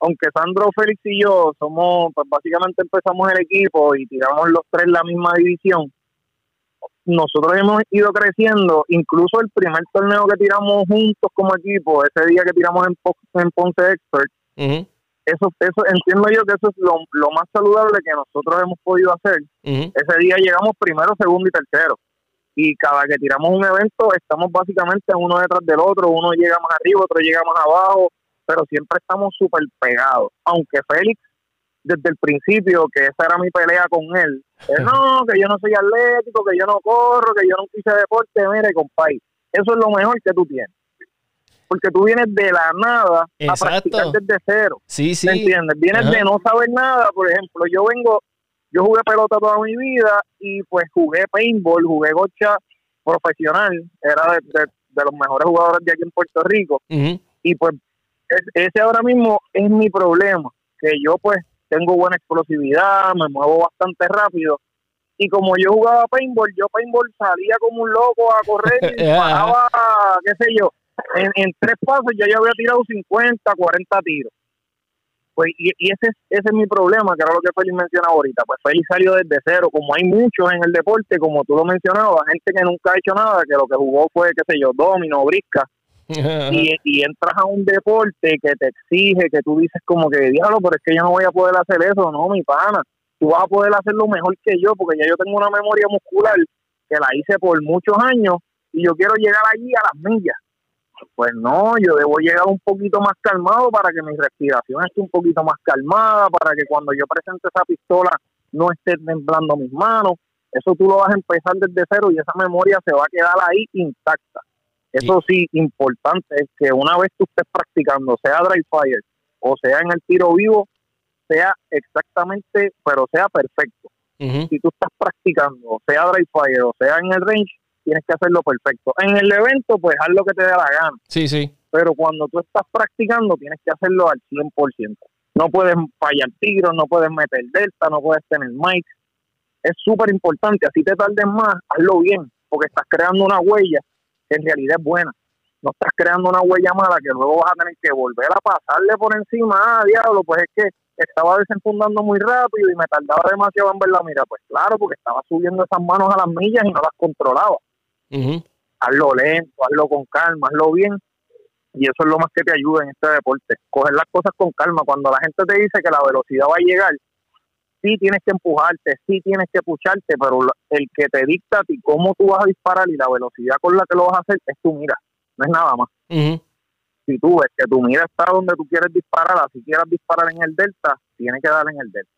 Aunque Sandro, Félix y yo somos, pues básicamente empezamos el equipo y tiramos los tres la misma división, nosotros hemos ido creciendo, incluso el primer torneo que tiramos juntos como equipo, ese día que tiramos en, en Ponce Expert, eso, eso entiendo yo que eso es lo, lo más saludable que nosotros hemos podido hacer ese día llegamos primero, segundo y tercero. Y cada que tiramos un evento, estamos básicamente uno detrás del otro, uno llega más arriba, otro llega más abajo, pero siempre estamos súper pegados. Aunque Félix, desde el principio, que esa era mi pelea con él, él, no, que yo no soy atlético, que yo no corro, que yo no hice deporte, mire, compadre, eso es lo mejor que tú tienes. Porque tú vienes de la nada Exacto. a practicar desde cero. Sí, sí. ¿Me entiendes? Vienes Ajá. de no saber nada, por ejemplo, yo vengo, yo jugué pelota toda mi vida y pues jugué paintball, jugué gocha profesional, era de, de- de los mejores jugadores de aquí en Puerto Rico y pues es- ese ahora mismo es mi problema, que yo pues tengo buena explosividad, me muevo bastante rápido y como yo jugaba paintball, yo paintball salía como un loco a correr y disparaba, qué sé yo, en, en tres pasos ya yo había tirado 50, 40 tiros. Pues, y, y ese, es, ese es mi problema, que era lo que Félix mencionaba ahorita. Pues Félix salió desde cero, como hay muchos en el deporte, como tú lo mencionabas, gente que nunca ha hecho nada, que lo que jugó fue, qué sé yo, domino, brisca. Y, entras a un deporte que te exige, que tú dices como que, diablo, pero es que yo no voy a poder hacer eso, no, mi pana, tú vas a poder hacerlo mejor que yo, porque ya yo tengo una memoria muscular que la hice por muchos años y yo quiero llegar allí a las millas. Pues no, yo debo llegar un poquito más calmado para que mi respiración esté un poquito más calmada, para que cuando yo presente esa pistola no esté temblando mis manos. Eso tú lo vas a empezar desde cero y esa memoria se va a quedar ahí intacta. Eso sí, importante es que una vez tú estés practicando, sea dry fire o sea en el tiro vivo, sea exactamente, pero sea perfecto. Si tú estás practicando, sea dry fire o sea en el range, tienes que hacerlo perfecto. En el evento, pues haz lo que te dé la gana, Sí, sí. pero cuando tú estás practicando, tienes que hacerlo al 100%. No puedes fallar tiros, no puedes meter delta, no puedes tener mic. Es súper importante, así te tardes más, hazlo bien, porque estás creando una huella que en realidad es buena. No estás creando una huella mala que luego vas a tener que volver a pasarle por encima. Ah, diablo, pues es que estaba desenfundando muy rápido y me tardaba demasiado en ver la mira. Pues claro, porque estaba subiendo esas manos a las millas y no las controlaba Ujú. hazlo lento, hazlo con calma, hazlo bien. Y eso es lo más que te ayuda en este deporte. Coger las cosas con calma. Cuando la gente te dice que la velocidad va a llegar, sí tienes que empujarte, sí tienes que pucharte, pero el que te dicta a ti cómo tú vas a disparar y la velocidad con la que lo vas a hacer es tu mira. No es nada más. Si tú ves que tu mira está donde tú quieres disparar, si quieras disparar en el delta, tienes que dar en el delta.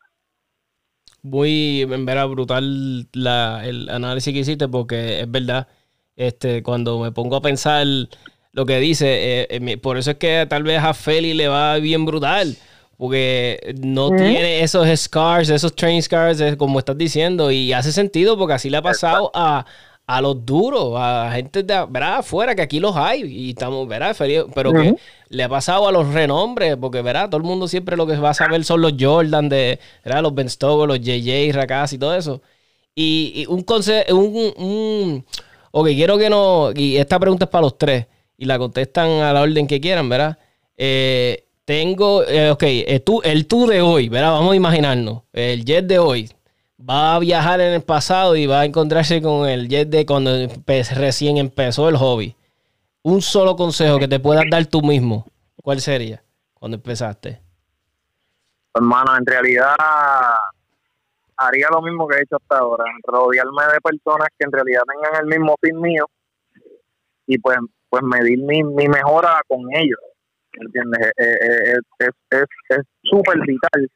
Muy, en verdad, brutal la, el análisis que hiciste porque es verdad, este, cuando me pongo a pensar lo que dice, eh, eh, por eso es que tal vez a Feli le va bien brutal, porque no tiene esos scars, esos train scars, eh, como estás diciendo, y hace sentido porque así le ha pasado a, a los duros, a gente de ¿verdad? afuera, que aquí los hay, y estamos, ¿verdad? Feli- Pero que le ha pasado a los renombres, porque verá, todo el mundo siempre lo que va a saber son los Jordan de, ¿verdad? Los Ben Stokes, los JJ, Rakaz y todo eso. Y, y un consejo, un, un, ok, quiero que no, y esta pregunta es para los tres, y la contestan a la orden que quieran, ¿verdad? Eh, tengo, eh, ok, el tú, el tú de hoy, ¿verdad? Vamos a imaginarnos, el jet de hoy va a viajar en el pasado y va a encontrarse con el jet de cuando recién empezó el hobby un solo consejo que te puedas dar tú mismo, ¿cuál sería cuando empezaste? hermano, en realidad haría lo mismo que he hecho hasta ahora, rodearme de personas que en realidad tengan el mismo fin mío y pues pues medir mi, mi mejora con ellos, ¿entiendes? Eh, eh, eh, Es es es súper vital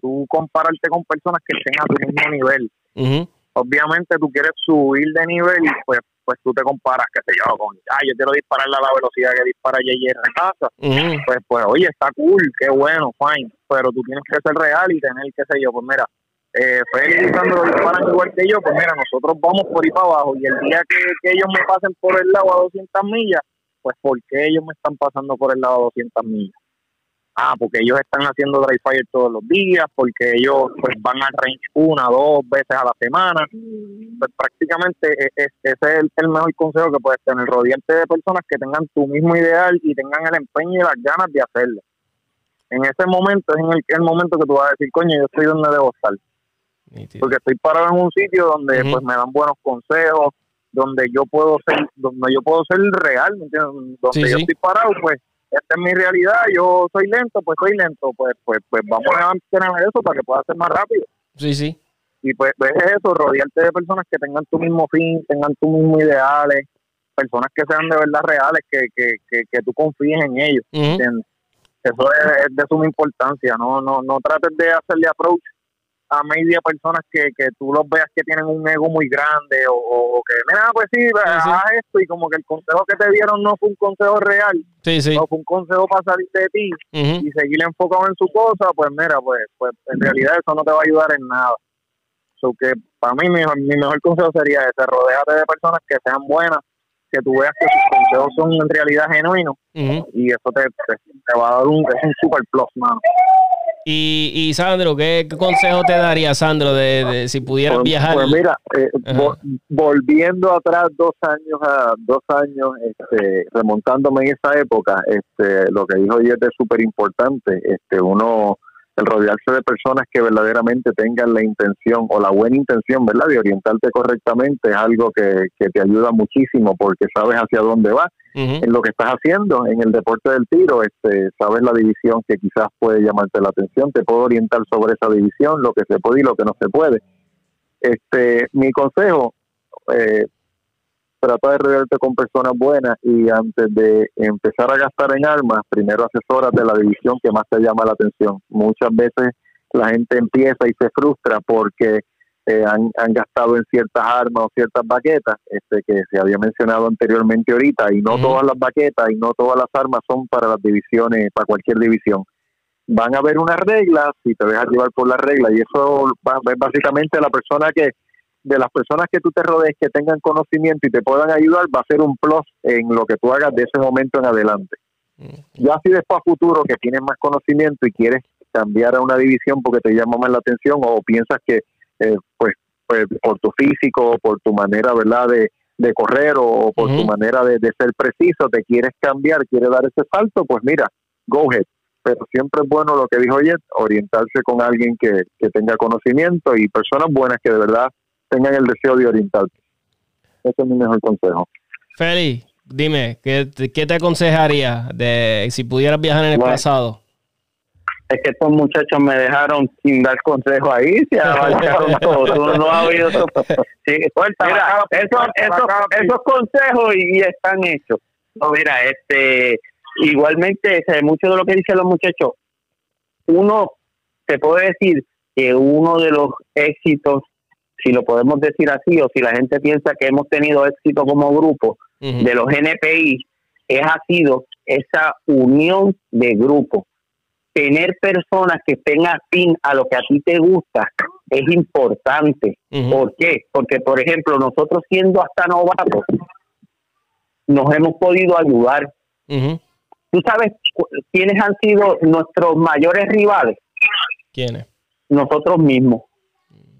tú compararte con personas que estén a tu mismo nivel. Ujú, Obviamente tú quieres subir de nivel y pues pues tú te comparas, qué sé yo, con, ah, yo quiero dispararle a la velocidad que dispara J.J. Recasa ujú, pues, pues oye, está cool, qué bueno, fine, pero tú tienes que ser real y tener, qué sé yo, pues mira, eh, Félix y Sandro disparan igual que yo, pues mira, nosotros vamos por ahí para abajo y el día que, que ellos me pasen por el lado a 200 millas, pues ¿por qué ellos me están pasando por el lado 200 millas? Ah, porque ellos están haciendo dry fire todos los días, porque ellos pues van al range una, dos veces a la semana. Pues prácticamente e, e, ese es el, mejor consejo que puedes tener, rodearte de personas que tengan tu mismo ideal y tengan el empeño y las ganas de hacerlo. En ese momento es en el, el momento que tú vas a decir, coño, yo estoy donde debo estar. Porque estoy parado en un sitio donde pues me dan buenos consejos, donde yo puedo ser, donde yo puedo ser real, Donde yo estoy parado, pues esta es mi realidad, yo soy lento, pues soy lento, pues pues pues vamos a mantener eso para que pueda ser más rápido. Sí, sí. Y pues ves eso, rodearte de personas que tengan tu mismo fin, tengan tu mismo ideales, personas que sean de verdad reales, que, que, que, que tú confíes en ellos, Eso es, de suma importancia, no no no trates de hacerle approach a media personas que, que tú los veas que tienen un ego muy grande o, que, mira, pues sí, haz esto y como que el consejo que te dieron no fue un consejo real, sí, sí. no fue un consejo para salir de ti y seguir enfocado en su cosa, pues mira, pues, pues en realidad eso no te va a ayudar en nada. So que para mí mi, mi mejor consejo sería ese, rodeate de personas que sean buenas, que tú veas que sus consejos son en realidad genuinos y eso te, te, va a dar un, es un super plus, mano. Y, y Sandro, ¿qué, consejo te daría, Sandro, de, si pudieras pues, viajar? Pues mira, eh, volviendo atrás dos años, a, dos años, este, remontándome en esa época, este, lo que dijo ayer es súper importante. Este, uno el rodearse de personas que verdaderamente tengan la intención o la buena intención, ¿verdad?, de orientarte correctamente es algo que, te ayuda muchísimo porque sabes hacia dónde vas en lo que estás haciendo en el deporte del tiro, este, sabes la división que quizás puede llamarte la atención, te puedo orientar sobre esa división, lo que se puede y lo que no se puede. Este, mi consejo, eh, trata de rodearte con personas buenas y antes de empezar a gastar en armas, primero asesoras de la división que más te llama la atención. Muchas veces la gente empieza y se frustra porque eh, han, gastado en ciertas armas o ciertas baquetas, este que se había mencionado anteriormente ahorita, y no todas las baquetas y no todas las armas son para las divisiones, para cualquier división. Van a haber unas reglas y te dejas llevar por las reglas, y eso es básicamente la persona que de las personas que tú te rodees que tengan conocimiento y te puedan ayudar va a ser un plus en lo que tú hagas de ese momento en adelante. Ya si después a futuro que tienes más conocimiento y quieres cambiar a una división porque te llama más la atención o piensas que eh, pues, pues, por tu físico o por tu manera verdad de, correr o, por tu manera de, ser preciso te quieres cambiar, quieres dar ese salto, pues mira, go ahead. Pero siempre es bueno lo que dijo Jet, orientarse con alguien que, que tenga conocimiento y personas buenas que de verdad tengan el deseo de orientarte. Ese es mi mejor consejo. Feli, dime, ¿qué, te aconsejaría de si pudieras viajar en el pasado? Es que estos muchachos me dejaron sin dar consejo ahí, se abarcaron todo. no ha habido eso. Sí, mira, esos, consejos y, están hechos. No, mira, este, igualmente, mucho de lo que dicen los muchachos, uno te puede decir que uno de los éxitos si lo podemos decir así, o si la gente piensa que hemos tenido éxito como grupo de los NPI, es, ha sido esa unión de grupo. Tener personas que estén afín a lo que a ti te gusta es importante. ¿Por qué? Porque, por ejemplo, nosotros siendo hasta novatos, nos hemos podido ayudar. ¿Tú sabes quiénes han sido nuestros mayores rivales? ¿Quiénes? Nosotros mismos.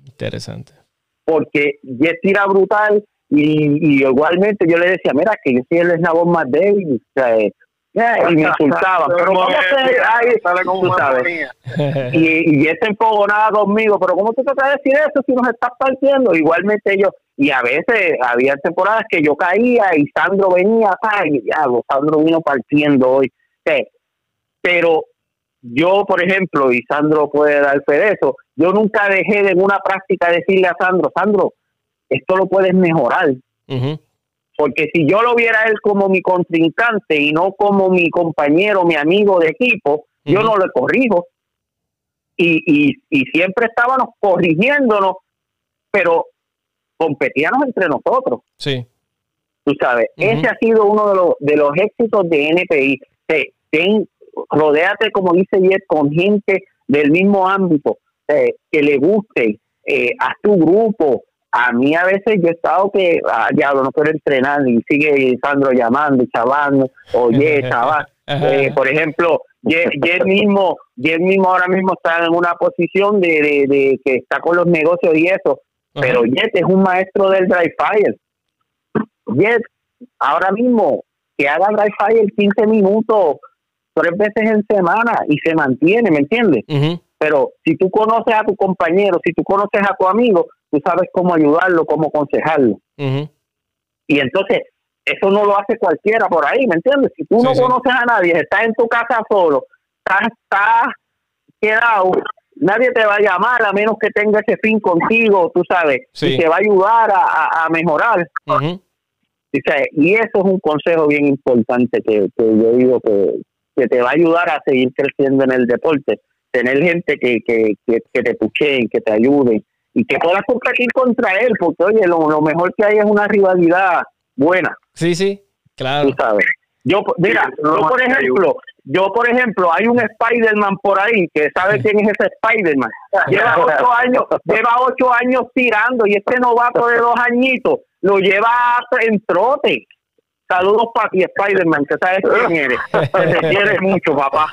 Interesante porque Jet tira brutal y, igualmente yo le decía, mira, que yo soy el eslabón más débil, o sea, eh, y me insultaba, pero ¿cómo ahí, tú sabes? y, y Jet se enfogonaba conmigo, pero ¿cómo tú te vas a decir eso si nos estás partiendo? Igualmente yo, y a veces había temporadas que yo caía y Sandro venía, ay, diablo, Sandro vino partiendo hoy, pero yo, por ejemplo, y Sandro puede dar fe de eso, yo nunca dejé de en una práctica decirle a Sandro, Sandro, esto lo puedes mejorar. Porque si yo lo viera él como mi contrincante y no como mi compañero, mi amigo de equipo, yo no le corrijo. Y, y, y siempre estábamos corrigiéndonos, pero competíamos entre nosotros. Sí. Tú sabes, ese ha sido uno de los, de los éxitos de NPI. ten, rodéate, como dice Jet, con gente del mismo ámbito, eh, que le guste, eh, haz tu grupo, a mí a veces yo he estado que, ah, diablo, no quiero entrenar y sigue Sandro llamando y chavando, oye, chaval. Eh, por ejemplo, Jet, mismo, mismo ahora mismo está en una posición de, de, que está con los negocios y eso, pero Jet es un maestro del dry fire. Jet, ahora mismo, que haga dry fire 15 minutos, tres veces en semana y se mantiene, ¿me entiendes? Pero si tú conoces a tu compañero, si tú conoces a tu amigo, tú sabes cómo ayudarlo, cómo aconsejarlo. Y entonces, eso no lo hace cualquiera por ahí, ¿me entiendes? Si tú no conoces a nadie, estás en tu casa solo, estás, estás quedado, nadie te va a llamar a menos que tenga ese fin contigo, tú sabes, y te va a ayudar a, mejorar. Y eso es un consejo bien importante que, yo digo que, que te va a ayudar a seguir creciendo en el deporte. Tener gente que, que, que, te pucheen, que te ayuden y que puedas competir contra él, porque oye, lo, lo mejor que hay es una rivalidad buena. Sí, sí, claro. Tú sabes. Yo, mira, yo por ejemplo, yo por ejemplo, hay un Spider-Man por ahí que sabe quién es ese Spider-Man. Lleva ocho años, lleva ocho años tirando y este novato de dos añitos lo lleva en trote. Saludos para ti, Spider-Man, que sabes quién eres. te quiere mucho, papá.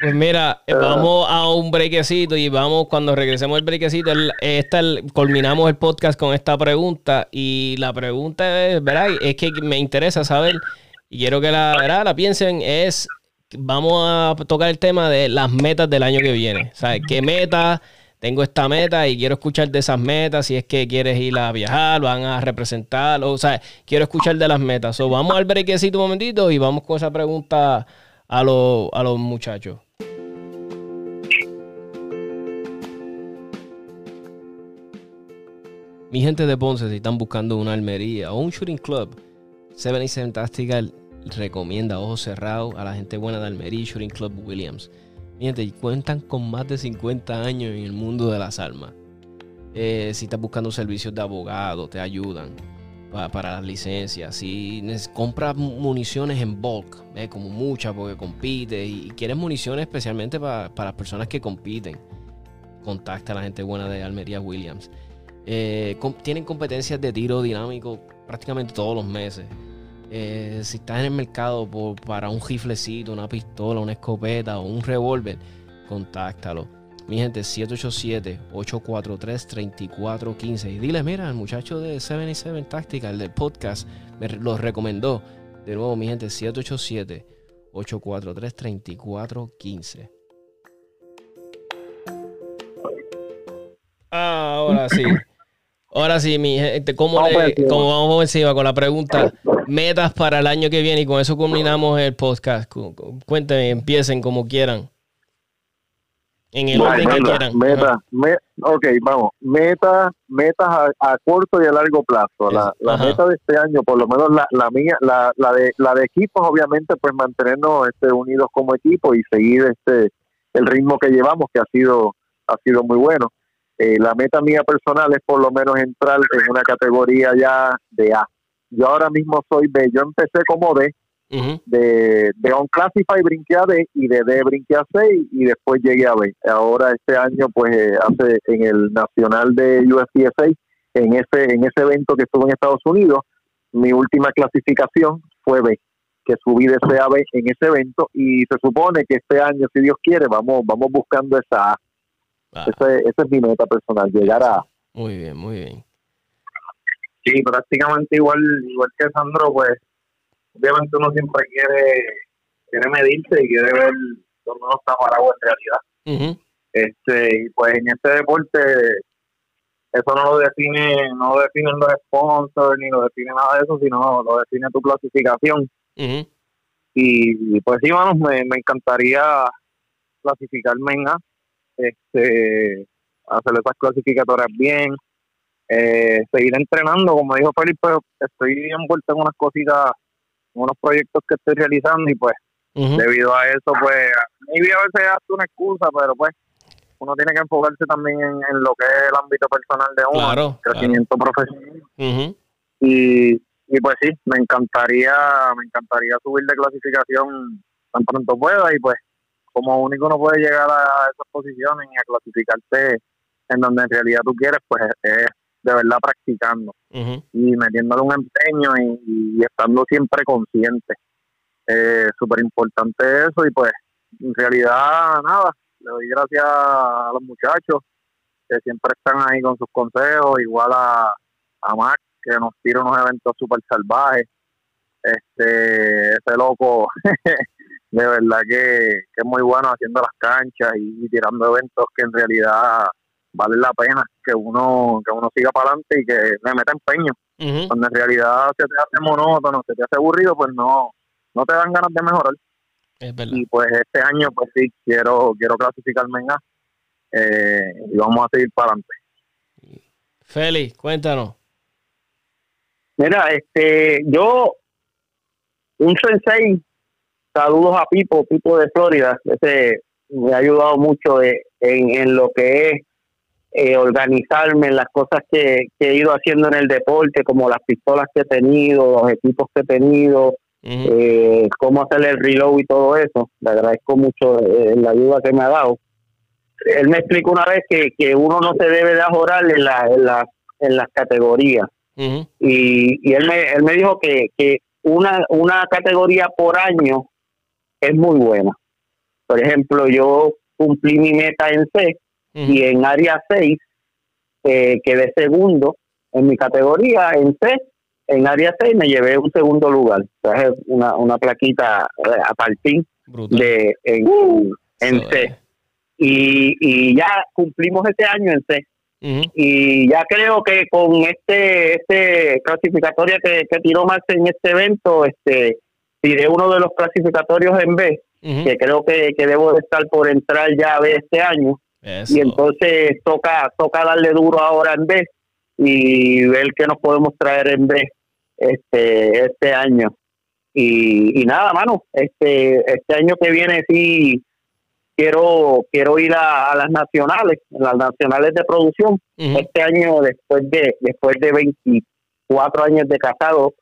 pues mira, eh, vamos a un brequecito y vamos, cuando regresemos al brequecito, esta, culminamos el podcast con esta pregunta y la pregunta es, ¿verdad? Es que me interesa saber y quiero que la, ¿verdad? la piensen, es, vamos a tocar el tema de las metas del año que viene. ¿Sabes? ¿Qué metas? Tengo esta meta y quiero escuchar de esas metas. Si es que quieres ir a viajar, van a representar, o sea, quiero escuchar de las metas. So, vamos al brequecito un momentito y vamos con esa pregunta a, a los muchachos. Mi gente de Ponce, si están buscando una almería o un shooting club, 77 Tactical recomienda ojos cerrados a la gente buena de Almería Shooting Club Williams. Miren, cuentan con más de 50 años en el mundo de las armas. Eh, si estás buscando servicios de abogado, te ayudan para, las licencias. Si compras municiones en bulk, como muchas porque compite y, quieres municiones especialmente para, las personas que compiten, contacta a la gente buena de Almería Williams. Eh, tienen competencias de tiro dinámico prácticamente todos los meses. Eh, si estás en el mercado para un riflecito, una pistola, una escopeta o un revólver, contáctalo. Mi gente, 787-843-3415. Y dile, mira, el muchacho de 77 Tactical del podcast me los recomendó. De nuevo, mi gente, 787-843-3415. Ahora sí. Ahora sí, mi gente, ¿cómo, le, ¿cómo vamos encima con la pregunta? Metas para el año que viene y con eso culminamos el podcast. Cuéntenme, empiecen como quieran. En el orden que quieran. Meta, ok, vamos. Metas metas a, corto y a largo plazo. La, la meta de este año, por lo menos la, la mía, la, la, de, la de equipos, obviamente, pues mantenernos este, unidos como equipo y seguir este el ritmo que llevamos, que ha sido, ha sido muy bueno. Eh, la meta mía personal es por lo menos entrar en una categoría ya de A. Yo ahora mismo soy B. Yo empecé como D. De, de On Classify brinqué a D y de D brinqué a C y, después llegué a B. Ahora este año pues eh, hace en el nacional de USPSA, en ese, en ese evento que estuvo en Estados Unidos, mi última clasificación fue B, que subí de C a B en ese evento y se supone que este año, si Dios quiere, vamos, vamos buscando esa A Ah. Esa, es mi meta personal, llegar a... Muy bien, muy bien. Sí, prácticamente igual igual que Sandro, pues obviamente uno siempre quiere quiere medirse y quiere ver dónde uno está parado en realidad. este Y pues en este deporte eso no lo define no lo definen los sponsors ni lo define nada de eso, sino lo define tu clasificación. y, pues sí, manos, me, me encantaría clasificarme en A este, hacer esas clasificatorias bien, eh, seguir entrenando, como dijo Felipe, estoy envuelto en unas cositas, en unos proyectos que estoy realizando y pues debido a eso, pues, maybe a veces hace una excusa, pero pues uno tiene que enfocarse también en, lo que es el ámbito personal de uno, crecimiento profesional. y, y pues sí, me encantaría, me encantaría subir de clasificación tan pronto pueda y pues como único no puede llegar a esas posiciones y a clasificarse en donde en realidad tú quieres, pues es de verdad practicando y metiéndole un empeño y, y estando siempre consciente. Eh, Súper importante eso y pues en realidad nada, le doy gracias a los muchachos que siempre están ahí con sus consejos, igual a, a Max que nos tira unos eventos súper salvajes. Este, ese loco, de verdad que, que es muy bueno haciendo las canchas y, y tirando eventos que en realidad vale la pena que uno que uno siga para adelante y que le meta empeño Ujú. cuando en realidad se te hace monótono, se te hace aburrido, pues no no te dan ganas de mejorar. Es verdad. Y pues este año, pues sí, quiero quiero clasificarme en A eh, y vamos a seguir para adelante. Feli, cuéntanos. Mira, este, yo, un sensei, saludos a Pipo, Pipo de Florida, ese me ha ayudado mucho de- en, en lo que es eh, organizarme en las cosas que, que he ido haciendo en el deporte, como las pistolas que he tenido, los equipos que he tenido, eh, cómo hacer el reload y todo eso. Le agradezco mucho eh, la ayuda que me ha dado. Él me explicó una vez que, que uno no se debe de ajorar en, la, en, la- en las categorías y, y él me él me dijo que, que una una categoría por año es muy buena. Por ejemplo, yo cumplí mi meta en C Y en área 6 eh, quedé segundo en mi categoría en C. En área 6 me llevé un segundo lugar. Traje una, una plaquita eh, a partir Brutal. de en, en Eso C. Y, y ya cumplimos este año en C y ya creo que con este este clasificatoria que, que tiró Max en este evento este tiré uno de los clasificatorios en B que creo que, que debo de estar por entrar ya a B este año Eso. y entonces toca toca darle duro ahora en B y ver qué nos podemos traer en B este este año y, y nada mano este este año que viene sí quiero quiero ir a, a las nacionales las nacionales de producción este año después de después de 24 años de casado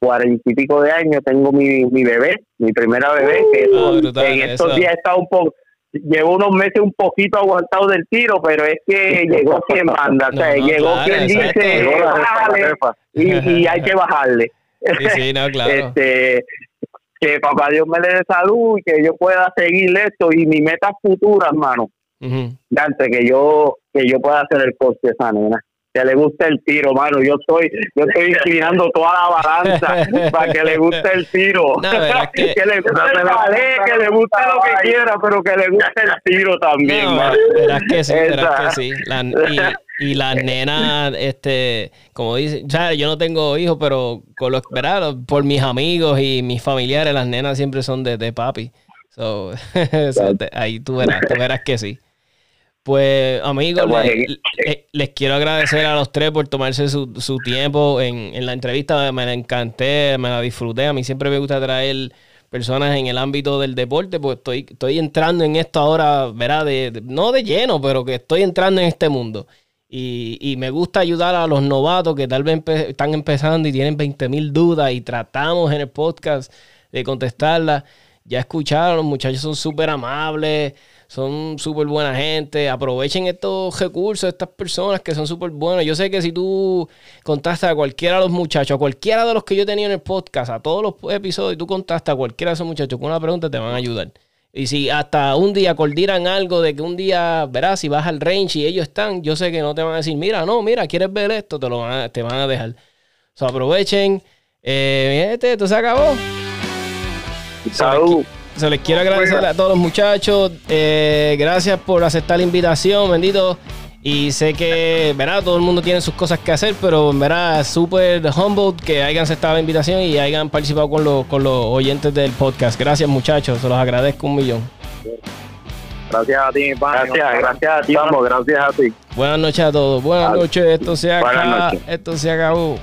cuarenta y pico de años tengo mi, mi bebé mi primera bebé que Ah, brutal, en estos eso. días estado un poco llevo unos meses un poquito aguantado del tiro pero es que llegó quien manda o sea, No, no, llegó claro, quien exacto. dice y, y hay que bajarle Sí, sí, no, claro. este que papá Dios me le dé salud y que yo pueda seguir esto y mi meta futura hermano Ujú. antes que yo que yo pueda hacer el coste a esa nena que le guste el tiro mano yo estoy yo estoy inclinando toda la balanza para que le guste el tiro No, que- le guste el ballet que le guste lo que quiera pero que le guste el tiro también No, mano. verás que sí, verás que sí. La- y, y las nenas, este, como dice, o sea, yo no tengo hijos, pero con los, verás, por mis amigos y mis familiares, las nenas siempre son de, de papi. So, so, te- ahí tú verás, tú verás que sí. Pues, amigos, le- les quiero agradecer a los tres por tomarse su, su tiempo en, en la entrevista. Me la encanté, me la disfruté. A mí siempre me gusta traer personas en el ámbito del deporte, pues estoy, estoy entrando en esto ahora, verá, de, de- no de lleno, pero que estoy entrando en este mundo. Y, y me gusta ayudar a los novatos que tal vez empe- están empezando y tienen 20 mil dudas y tratamos en el podcast de contestarlas. Ya escucharon, los muchachos son súper amables, son súper buena gente. Aprovechen estos recursos, estas personas que son súper buenas. Yo sé que si tú contactas a cualquiera de los muchachos, a cualquiera de los que yo tenía en el podcast, a todos los episodios, y tú contactas a cualquiera de esos muchachos con una pregunta, te van a ayudar. Y si hasta un día coordinan algo de que un día, verás, si vas al range y ellos están, yo sé que no te van a decir, mira, no, mira, ¿quieres ver esto? Te lo van a, te van a dejar. So, aprovechen. Eh, este, esto se acabó. salud Se les quiero agradecer a todos los muchachos. Eh, gracias por aceptar la invitación, bendito. Y sé que, verá, todo el mundo tiene sus cosas que hacer, pero verá, súper humbled que hayan aceptado la invitación y hayan participado con los, con los oyentes del podcast. Gracias, muchachos. Se los agradezco un millón. Gracias a ti, mi pana. gracias gracias a ti Vamos, gracias a ti. Buenas noches a todos. Buenas noches. Esto se acaba. Esto se acabó.